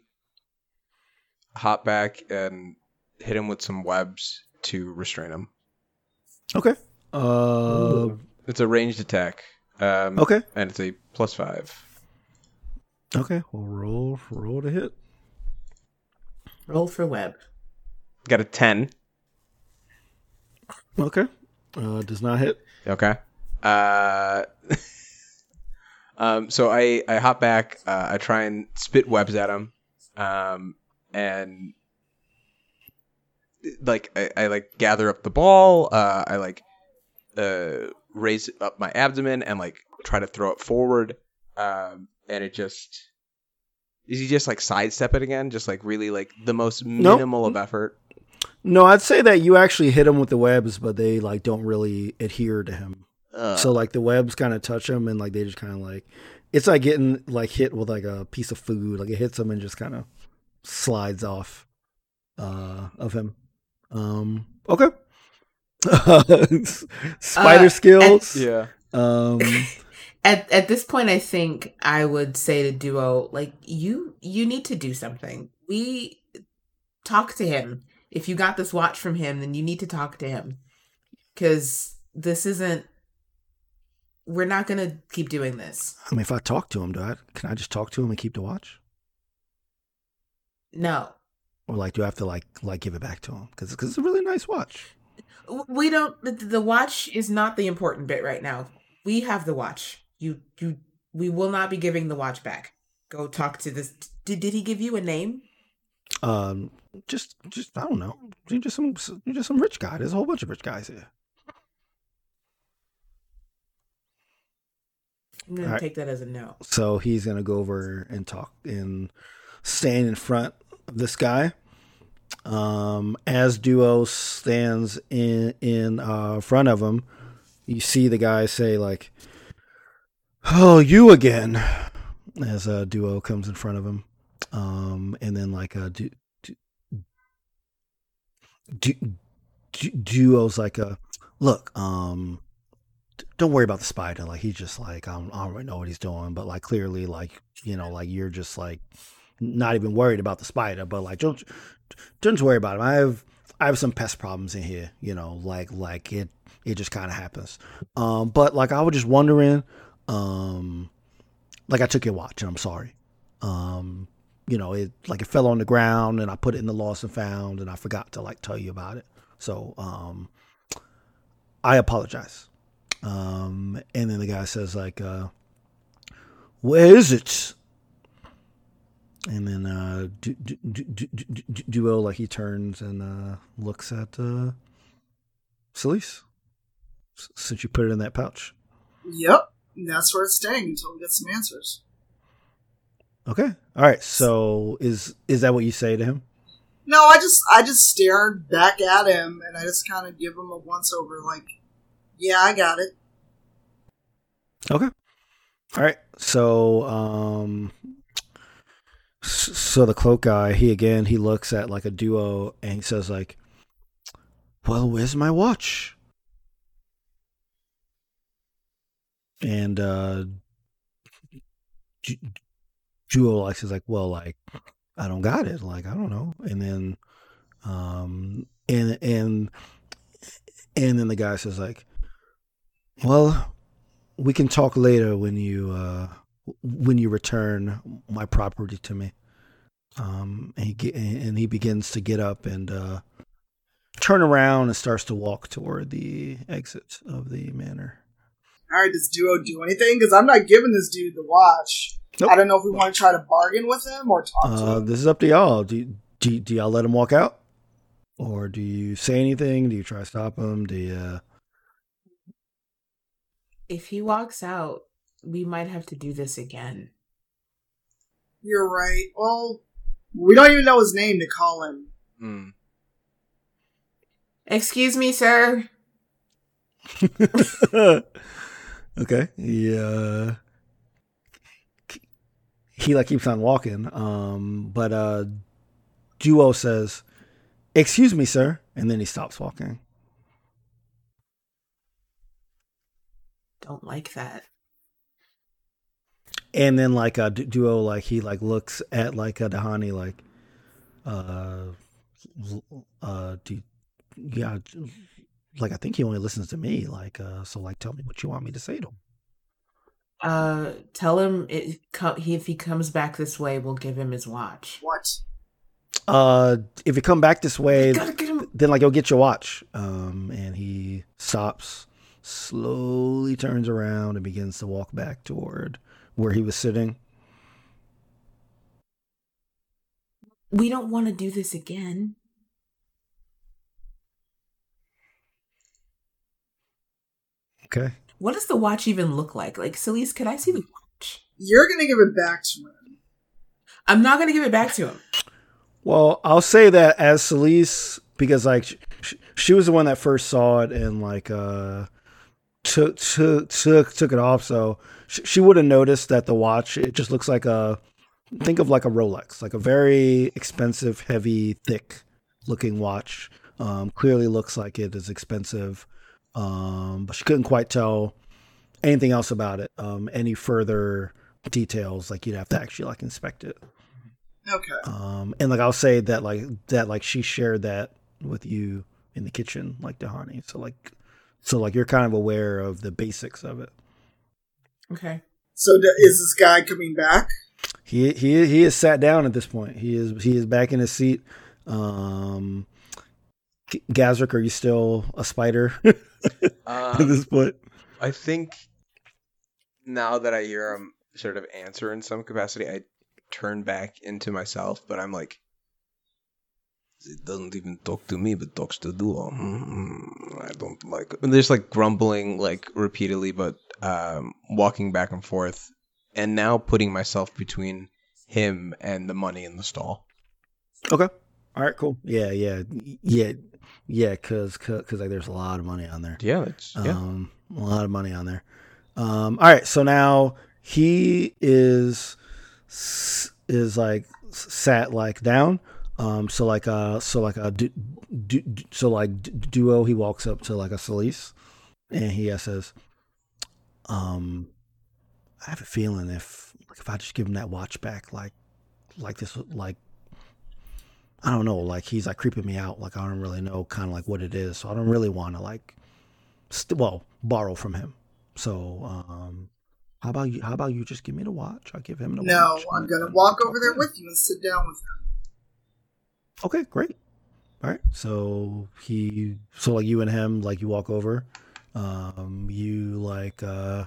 hop back and hit him with some webs to restrain him. Okay. Uh, It's a ranged attack. Um, okay. and it's a plus five. Okay. We'll roll roll to hit. Roll for web. Got a ten. Okay. Uh, does not hit. Okay. Uh, <laughs> um, so I, I hop back. Uh, I try and spit webs at him. Um, and like I, I like gather up the ball. Uh, I like uh, raise up my abdomen and like try to throw it forward. Um, and it just is he just like sidestep it again? Just like really like the most Nope. minimal of effort. No, I'd say that you actually hit him with the webs, but they like don't really adhere to him. Ugh. So like the webs kind of touch him, and like they just kind of like it's like getting like hit with like a piece of food. Like it hits him and just kind of slides off uh, of him. Um, okay. <laughs> Spider Uh, skills. yeah. Um, <laughs> At at this point, I think I would say to Duo, like you you need to do something. We talk to him. If you got this watch from him, then you need to talk to him because this isn't. We're not gonna keep doing this. I mean, if I talk to him, do I can I just talk to him and keep the watch, No, or like do I have to like like give it back to him because it's a really nice watch. We don't. The, the watch is not the important bit right now. We have the watch. You you. We will not be giving the watch back. Go talk to this. Did did he give you a name? Um, just just I don't know. You're just some you're just some rich guy. There's a whole bunch of rich guys here. I'm gonna Alright. take that as a no. So he's gonna go over and talk and stand in front of this guy. Um, as Duo stands in in uh, front of him, you see the guy say like, "Oh, you again?" As uh, Duo comes in front of him, um, and then like uh, du- du- du- du- Duo's like, uh, "Look, um, don't worry about the spider. Like he's just like I don't, I don't really know what he's doing, but like clearly, like you know, like you're just like not even worried about the spider, but like don't don't worry about him. I have I have some pest problems in here. You know, like like it it just kind of happens. Um, but like I was just wondering, um, like I took your watch and I'm sorry. Um, you know, it like it fell on the ground and I put it in the lost and found and I forgot to like tell you about it. So um, I apologize. Um, and then the guy says like, uh, "Where is it?" And then uh, du- du- du- du- du- du- Duo like he turns and uh, looks at uh, Celise. S- Since you put it in that pouch, Yep. And that's where it's staying until we get some answers. okay, all right. So is is that what you say to him? No, I just I just stared back at him and I just kind of give him a once over, like, yeah, I got it. Okay. All right. So, um, so the cloak guy, he again, he looks at like a duo and he says like, "Well, where's my watch?" And uh, duo like says like, "Well, like I don't got it. Like I don't know." And then, um, and and and then the guy says like, "Well." we can talk later when you uh when you return my property to me. Um, and he and he begins to get up and uh, turn around and starts to walk toward the exit of the manor. All right, does Duo do anything? Because I'm not giving this dude the watch. Nope. I don't know if we want to try to bargain with him or talk to Uh, him. this is up to y'all. Do, do do y'all let him walk out, or do you say anything? Do you try to stop him? Do you? Uh, If he walks out, we might have to do this again. You're right. Well, we don't even know his name to call him. Mm. Excuse me, sir. <laughs> okay. Yeah. He like keeps on walking. Um, but uh, Duo says, "Excuse me, sir," and then he stops walking. Don't like that. And then like a Duo like he like looks at like uh, Tahani like, uh, uh, do yeah, like I think he only listens to me. Like, uh, so like, tell me what you want me to say to him. Uh, tell him it, co- he, if he comes back this way, we'll give him his watch. What? Uh, if you come back this way, Gotta get him. then like you'll get your watch. Um, and he stops, slowly turns around, and begins to walk back toward where he was sitting. We don't want to do this again. Okay. What does the watch even look like? Like, Celise, could I see the watch? You're gonna give it back to him. I'm not gonna give it back to him. Well, I'll say that as Celise, because like she, she was the one that first saw it and like uh took took took took it off, so she, she would have noticed that the watch it just looks like a think of like a Rolex, like a very expensive, heavy, thick looking watch. Um, clearly looks like it is expensive, um, but she couldn't quite tell anything else about it. Um, any further details, like you'd have to actually like inspect it. Okay. Um, and like I'll say that like that like she shared that with you in the kitchen, like Tahani. So like so like you're kind of aware of the basics of it. Okay. So d- is this guy coming back? He he he is sat down at this point. He is he is back in his seat. Um, G- Gazrick, are you still a spider <laughs> at Um, this point? I think now that I hear him sort of answer in some capacity, I turn back into myself, but I'm like, it doesn't even talk to me, but talks to Duo. Hmm, I don't like. And there's like grumbling, like repeatedly, but um, walking back and forth, and now putting myself between him and the money in the stall. Okay. All right. Cool. Yeah. Yeah. Yeah. Yeah. Cause, cause, 'cause, like there's a lot of money on there. Yeah, that's yeah. Um, a lot of money on there. Um, all right, so now he is is like sat like down. Um, so like uh, so like a du- du- du- so like duo. He walks up to like a Celise, and he uh, says, "Um, I have a feeling if like if I just give him that watch back, like like this, like." I don't know, like he's like creeping me out. Like I don't really know kind of like what it is. So I don't really want to like st- well borrow from him. So um, how about you? How about you just give me the watch? I'll give him the No, watch. I'm gonna walk over there with you and sit down with him. Okay, great. All right. So he, so like you and him, like you walk over. Um, you like uh,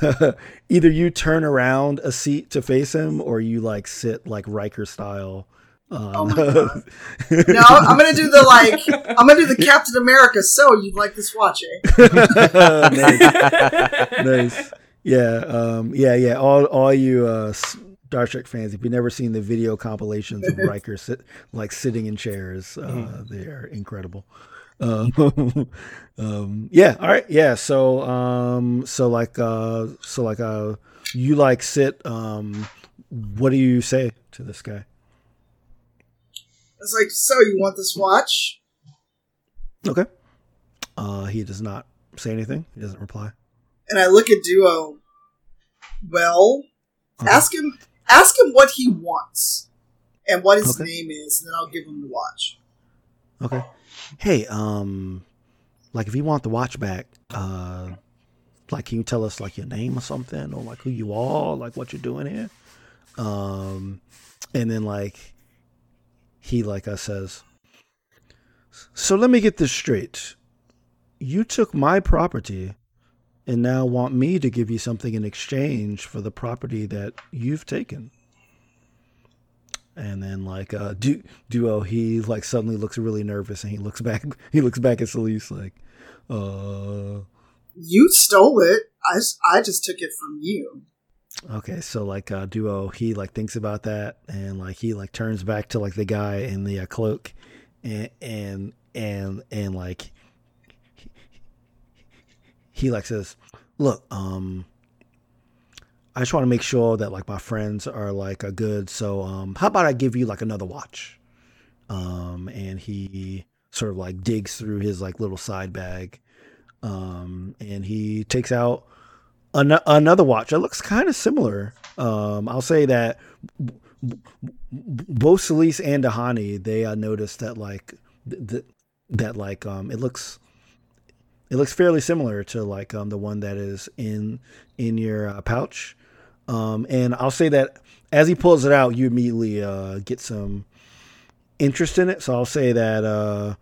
<laughs> either you turn around a seat to face him, or you like sit like Riker style. Um, Oh my <laughs> God. No, I'm gonna do the like. I'm gonna do the <laughs> Captain America. So you'd like this watch, eh? nice. nice. Yeah, um, yeah, yeah. All, all you uh, Star Trek fans, if you've never seen the video compilations of <laughs> Riker sit, like sitting in chairs, uh, they are incredible. Um, <laughs> um, yeah. All right. Yeah. So, um, so like, uh, so like, uh, you like sit. Um, what do you say to this guy? It's like, so you want this watch? Okay. Uh, he does not say anything. He doesn't reply. And I look at Duo. Well, Okay. ask him. Ask him what he wants and what his Okay. name is, and then I'll give him the watch. Okay. Hey, um, like if you want the watch back, uh, like, can you tell us like your name or something, or like who you are, like what you're doing here? Um, and then like he like us says, so let me get this straight. You took my property and now want me to give you something in exchange for the property that you've taken. And then like uh du- duo he like suddenly looks really nervous and he looks back <laughs> he looks back at Celise like uh You stole it. I I just took it from you. Okay, so like uh, duo, he like thinks about that, and like he like turns back to like the guy in the uh, cloak, and and and and like he like says, "Look, um, I just want to make sure that like my friends are like uh, good. So um, how about I give you like another watch?" Um, and he sort of like digs through his like little side bag, um, and he takes out an- another watch that looks kind of similar. Um, I'll say that b- both Celise and Tahani they uh, noticed that like th- th- that like um it looks it looks fairly similar to like um the one that is in in your uh, pouch. Um, and I'll say that as he pulls it out, you immediately uh, get some interest in it. So I'll say that uh,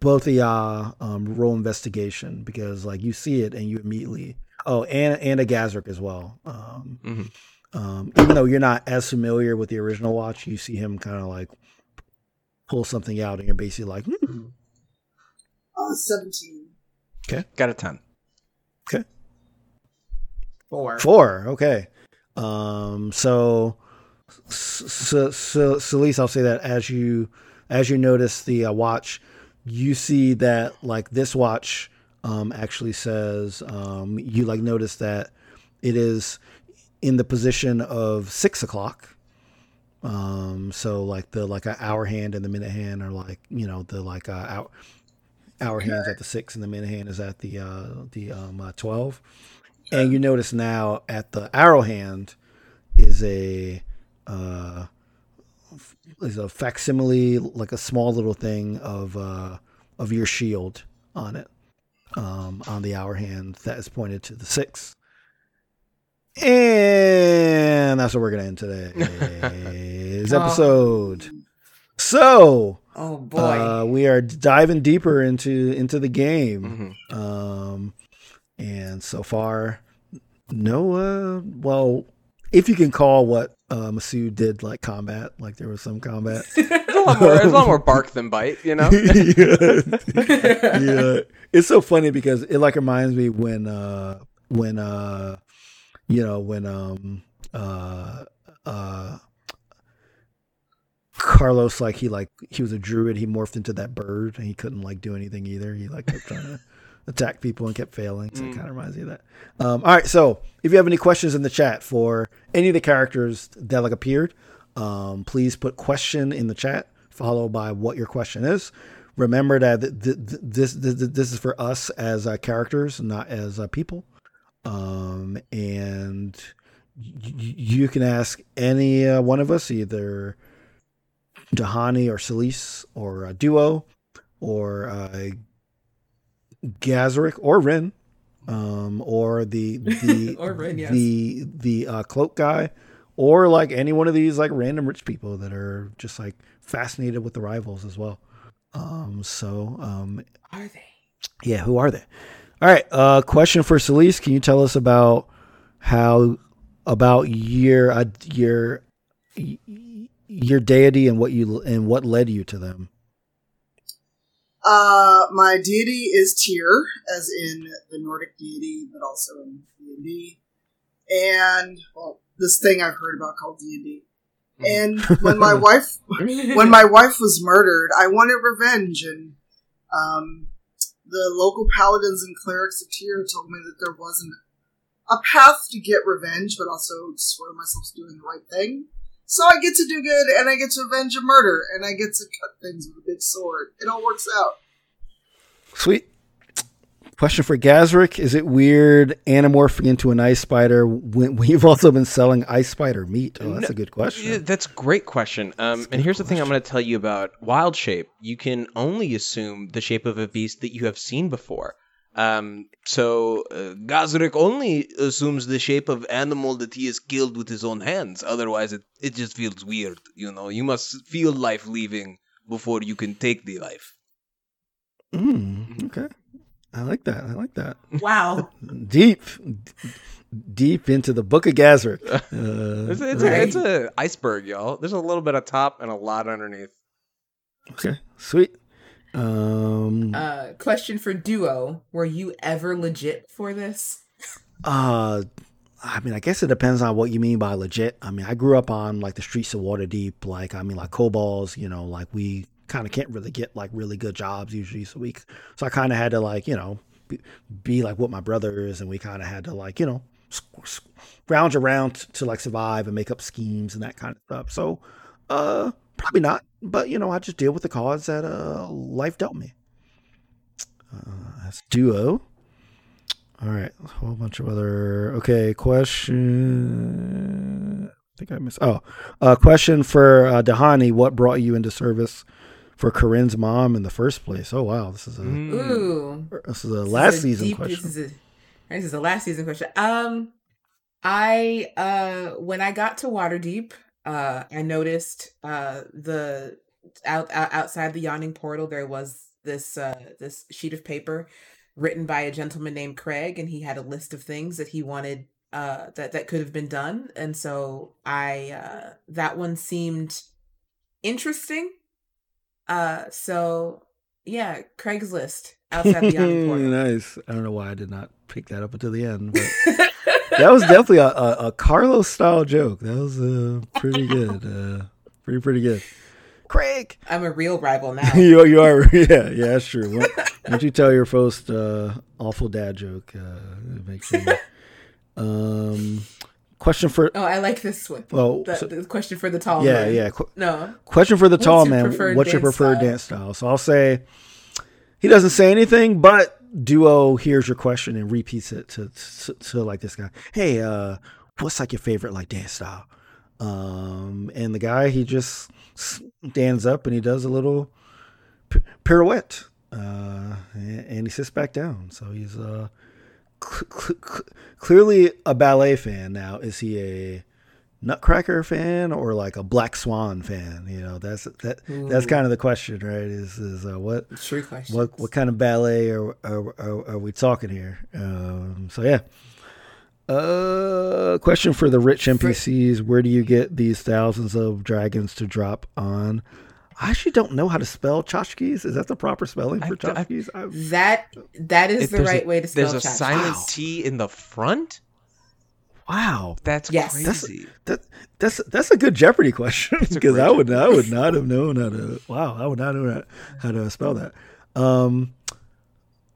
both of y'all um, roll investigation because like you see it and you immediately oh and and a Gazrick as well. Um, Mhm. um, even though you're not as familiar with the original watch, you see him kind of like pull something out and you're basically like hmm. Uh, 17. Got a ten. Okay. Four. Four. Okay. Um. So, so, so, Celise, I'll say that as you as you notice the uh, watch, you see that like this watch um actually says um you like notice that it is in the position of six o'clock. Um. So like the like a hour hand and the minute hand are like you know the like uh, hour hour hands at the six and the minute hand is at the uh the um uh, twelve. And you notice now at the arrow hand is a uh, is a facsimile, like a small little thing of uh, of your shield on it, um, on the hour hand that is pointed to the six. And that's what we're gonna end today's <laughs> episode. So Oh boy. uh, we are diving deeper into into the game. Mhm. Um, and so far, no. Uh, well, if you can call what uh, Masood did like combat, like there was some combat. <laughs> There's a lot more. A lot more bark than bite. You know. <laughs> yeah. yeah, it's so funny because it like reminds me when uh when uh you know when um uh uh Carlos like he like he was a druid. He morphed into that bird and he couldn't like do anything either. He like kept trying to <laughs> attack people and kept failing so it Mm. kind of reminds me of that. Um all right so if you have any questions in the chat for any of the characters that like appeared um please put question in the chat followed by what your question is. Remember that th- th- th- this, this this is for us as uh, characters not as uh, people. Um and y- you can ask any uh, one of us either Tahani or Celise or uh, Duo or uh, or Rin um, or the the <laughs> Or yes. the the uh, cloak guy or like any one of these like random rich people that are just like fascinated with the rivals as well. Um, so um, Are they? yeah, who are they? All right. Uh, question for Celise: Can you tell us about how about your uh, your your deity and what you and what led you to them? Uh, my deity is Tyr, as in the Nordic deity, but also in D&D. And, well, this thing I've heard about called D&D. And when my <laughs> wife when my wife was murdered, I wanted revenge, and um, the local paladins and clerics of Tyr told me that there wasn't a path to get revenge, but also swear myself to doing the right thing. So I get to do good, and I get to avenge a murder, and I get to cut things with a big sword. It all works out. Sweet. Question for Gazrick: Is it weird animorphing into an ice spider when <laughs> we've also been selling ice spider meat? Oh, that's No, a good question. Yeah, that's a great question. Um, and here's the thing I'm going to tell you about wild shape. You can only assume the shape of a beast that you have seen before. Um, so uh, Gazrick only assumes the shape of animal that he has killed with his own hands. Otherwise, it, it just feels weird. You know, you must feel life leaving before you can take the life. Mm, okay. I like that. I like that. Wow. <laughs> Deep, deep into the Book of Gazrick. Uh, <laughs> It's, it's, Right. a, it's a iceberg, y'all. There's a little bit of top and a lot underneath. okay, sweet. Um, Uh, question for duo: Were you ever legit for this? Uh, I mean, I guess it depends on what you mean by legit. I mean, I grew up on like the streets of Waterdeep. Like, I mean, like Kobolds. You know, like we kind of can't really get like really good jobs usually. So we, so I kind of had to like you know be, be like what my brothers, and we kind of had to like you know sc- sc- scrounge around to like survive and make up schemes and that kind of stuff. So, uh, probably not. But you know, I just deal with the cards that uh life dealt me. Uh, that's duo. All right, a whole bunch of other. Okay, question. I think I missed. Oh, uh, question for uh, Tahani. What brought you into service for Corinne's mom in the first place? Oh wow, this is a Mm. Ooh, this is a This last is a season deep- question. This is, a, this is a last season question. Um, I uh, when I got to Waterdeep, uh, I noticed uh the out, out outside the yawning portal there was this uh this sheet of paper written by a gentleman named Craig, and he had a list of things that he wanted uh that that could have been done, and so I uh that one seemed interesting. Uh, so yeah, Craigslist outside the yawning <laughs> portal. nice. I don't know why I did not pick that up until the end, but <laughs> that was definitely a, a, a Carlos style joke. That was uh, pretty good. Uh, pretty pretty good. Craig, I'm a real rival now. <laughs> you you are <laughs> yeah yeah that's true. Don't you tell your first uh, awful dad joke? Uh, it makes me, um question for Oh, I like this one. well The, so- the question for the tall yeah man. yeah qu- No. question for the What's tall man. What's your preferred style? dance style? So I'll say he doesn't say anything, but Duo hears your question and repeats it to, to, to like this guy. Hey, uh, what's like your favorite like dance style? Um, and the guy he just stands up and he does a little pirouette, uh, and, and he sits back down. So he's uh cl- cl- cl- clearly a ballet fan. Now, is he a Nutcracker fan or like a Black Swan fan? You know, that's that that's kind of the question, right? Is is uh, what True question. what what kind of ballet are are, are, are we talking here? Um, so yeah. Uh, question for the rich NPCs: Where do you get these thousands of dragons to drop on? I actually don't know how to spell tchotchkes. Is that the proper spelling for I- I- tchotchkes? I, That that is the there's a- right way to spell There's a tchotchke. silent Wow. T in the front? Wow, That's Yes. crazy. that that's that's a good Jeopardy question because I would I would not have known how to. Wow, I would not know how, how to spell that. Um,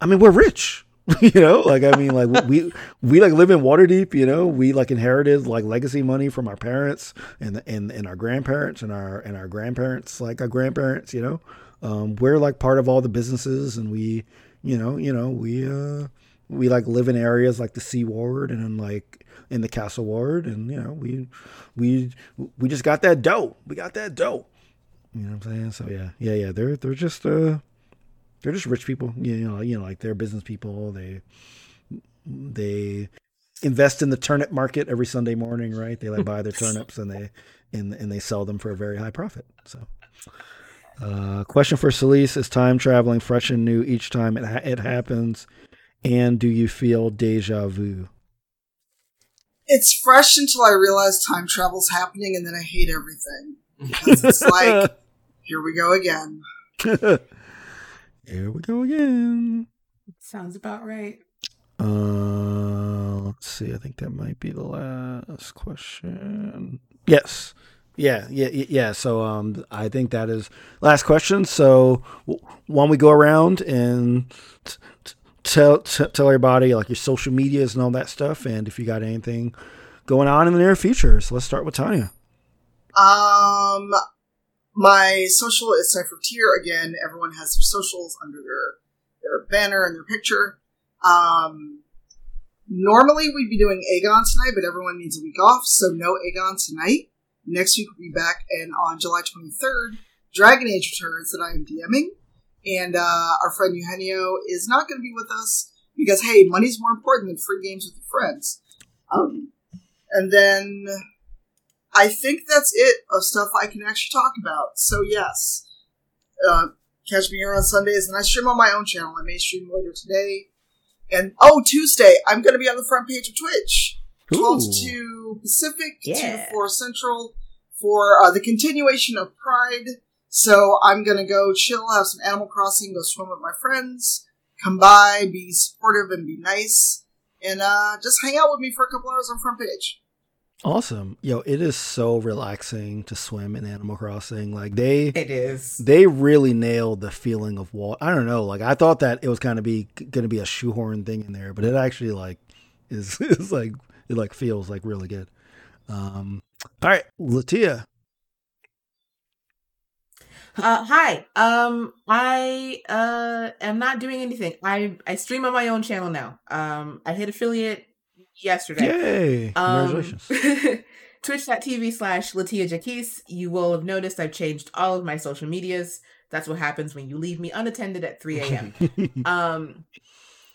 I mean, we're rich, <laughs> you know. Like I mean, like we we like live in Waterdeep, you know. We like inherited like legacy money from our parents and and and our grandparents and our and our grandparents, like our grandparents, you know. Um, we're like part of all the businesses, and we, you know, you know, we uh we like live in areas like the Sea Ward and in like in the Castle Ward, and you know, we we we just got that dough. We got that dough. You know what I'm saying? So yeah, yeah, yeah. They're they're just uh they're just rich people. You know, you know, like they're business people. They they invest in the turnip market every Sunday morning, right? They like buy their turnips and they and and they sell them for a very high profit. So. Uh, question for Celise: Is time traveling fresh and new each time it ha- it happens, and do you feel deja vu? It's fresh until I realize time travel's happening, and then I hate everything because it's <laughs> like, here we go again. Here we go again. Sounds about right. Uh, let's see. I think that might be the last question. Yes. Yeah, yeah, yeah. yeah. So, um, I think that is last question. So, w- why don't we go around and t- t- tell t- tell everybody like your social medias and all that stuff, and if you got anything going on in the near future. So, let's start with Tanya. Um, my social is Cypher Tier. Again, everyone has their socials under their their banner and their picture. Um, normally we'd be doing Aegon tonight, but everyone needs a week off, so no Aegon tonight. Next week we'll be back, and on July 23rd, Dragon Age returns that I am DMing, and uh, our friend Eugenio is not going to be with us, because hey, money's more important than free games with your friends. Um, and then I think that's it of stuff I can actually talk about. So yes, uh, catch me here on Sundays, and I stream on my own channel. I may stream later today. And oh, Tuesday, I'm going to be on the front page of Twitch, twelve to two Pacific, two Yeah. to four Central, for uh, the continuation of Pride. So I'm going to go chill, have some Animal Crossing, go swim with my friends, come by, be supportive, and be nice, and uh, just hang out with me for a couple hours on front page. Awesome. Yo, it is so relaxing to swim in Animal Crossing. Like they It is. they really nailed the feeling of water. I don't know. Like I thought that it was kind of be going to be a shoehorn thing in there, but it actually like is <laughs> is like it like feels like really good. Um all right, Latia. Uh, hi. Um, I uh am not doing anything. I I stream on my own channel now. Um, I hit affiliate yesterday. Yay. Um, Congratulations. <laughs> Twitch.tv slash Latia Jaquise. You will have noticed I've changed all of my social medias. That's what happens when you leave me unattended at 3 a.m. <laughs> um,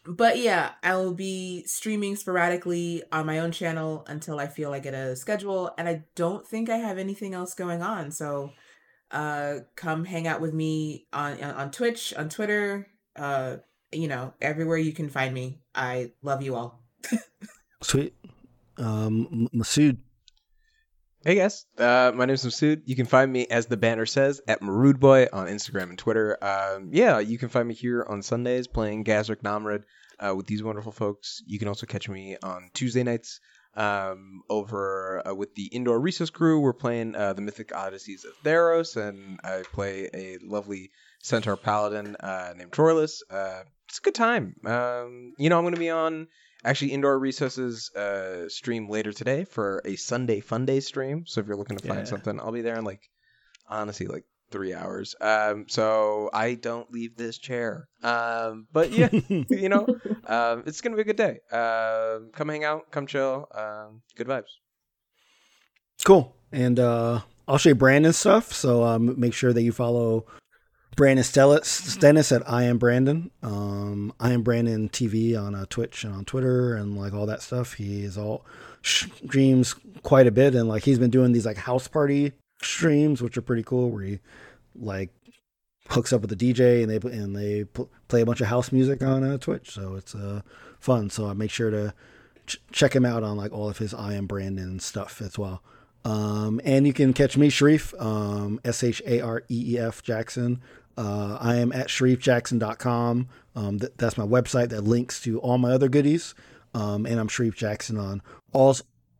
but yeah, I will be streaming sporadically on my own channel until I feel I get a schedule. And I don't think I have anything else going on. So uh, come hang out with me on, on, on Twitch, on Twitter, uh, you know, everywhere you can find me. I love you all. <laughs> Sweet. Um Masood. Hey guys, uh, my name's Masood. You can find me, as the banner says, at Marood Boy on Instagram and Twitter. Um, yeah, you can find me here on Sundays playing Gazrick Namred uh, with these wonderful folks. You can also catch me on Tuesday nights um, over uh, with the Indoor Recess crew. We're playing uh, the Mythic Odysseys of Theros, and I play a lovely Centaur Paladin uh, named Troilus. Uh, it's a good time. Um, you know, I'm going to be on actually indoor recesses uh stream later today for a sunday fun day stream so if you're looking to find Yeah. something i'll be there in like honestly like three hours um so i don't leave this chair um but yeah <laughs> you know um it's gonna be a good day um come hang out come chill um good vibes Cool. And uh I'll show you Brandon's stuff, so um make sure that you follow Brandon Stellis, Stennis at I am Brandon. Um I am Brandon TV on uh, Twitch and on Twitter and like all that stuff. He is all streams quite a bit and like he's been doing these like house party streams which are pretty cool where he like hooks up with the DJ and they and they pl- play a bunch of house music on uh, Twitch. So it's uh fun. So I make sure to ch- check him out on like all of his I am Brandon stuff as well. Um, and you can catch me, Shareef, um, S H A R E E F Jackson. Uh, I am at shareefjackson.com. Um, th- that's my website that links to all my other goodies. Um, and I'm Shareef Jackson on all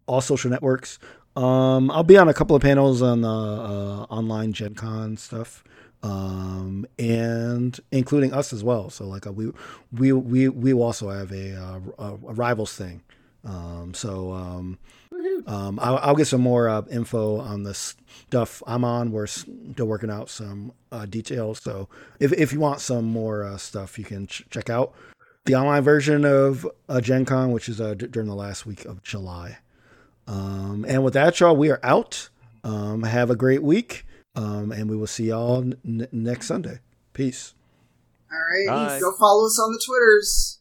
all social networks. Um, I'll be on a couple of panels on the uh, online Gen Con stuff, um, and including us as well. So like uh, we we we we also have a, uh, a, rivals thing. Um, so um, um, I'll, I'll get some more uh, info on the stuff I'm on. We're still working out some uh, details. So if, if you want some more uh, stuff, you can ch- check out the online version of uh, Gen Con, which is uh, d- during the last week of July. Um, and with that, y'all, we are out. Um, have a great week. Um, and we will see y'all n- n- next Sunday. Peace. All right, Bye. go follow us on the Twitters.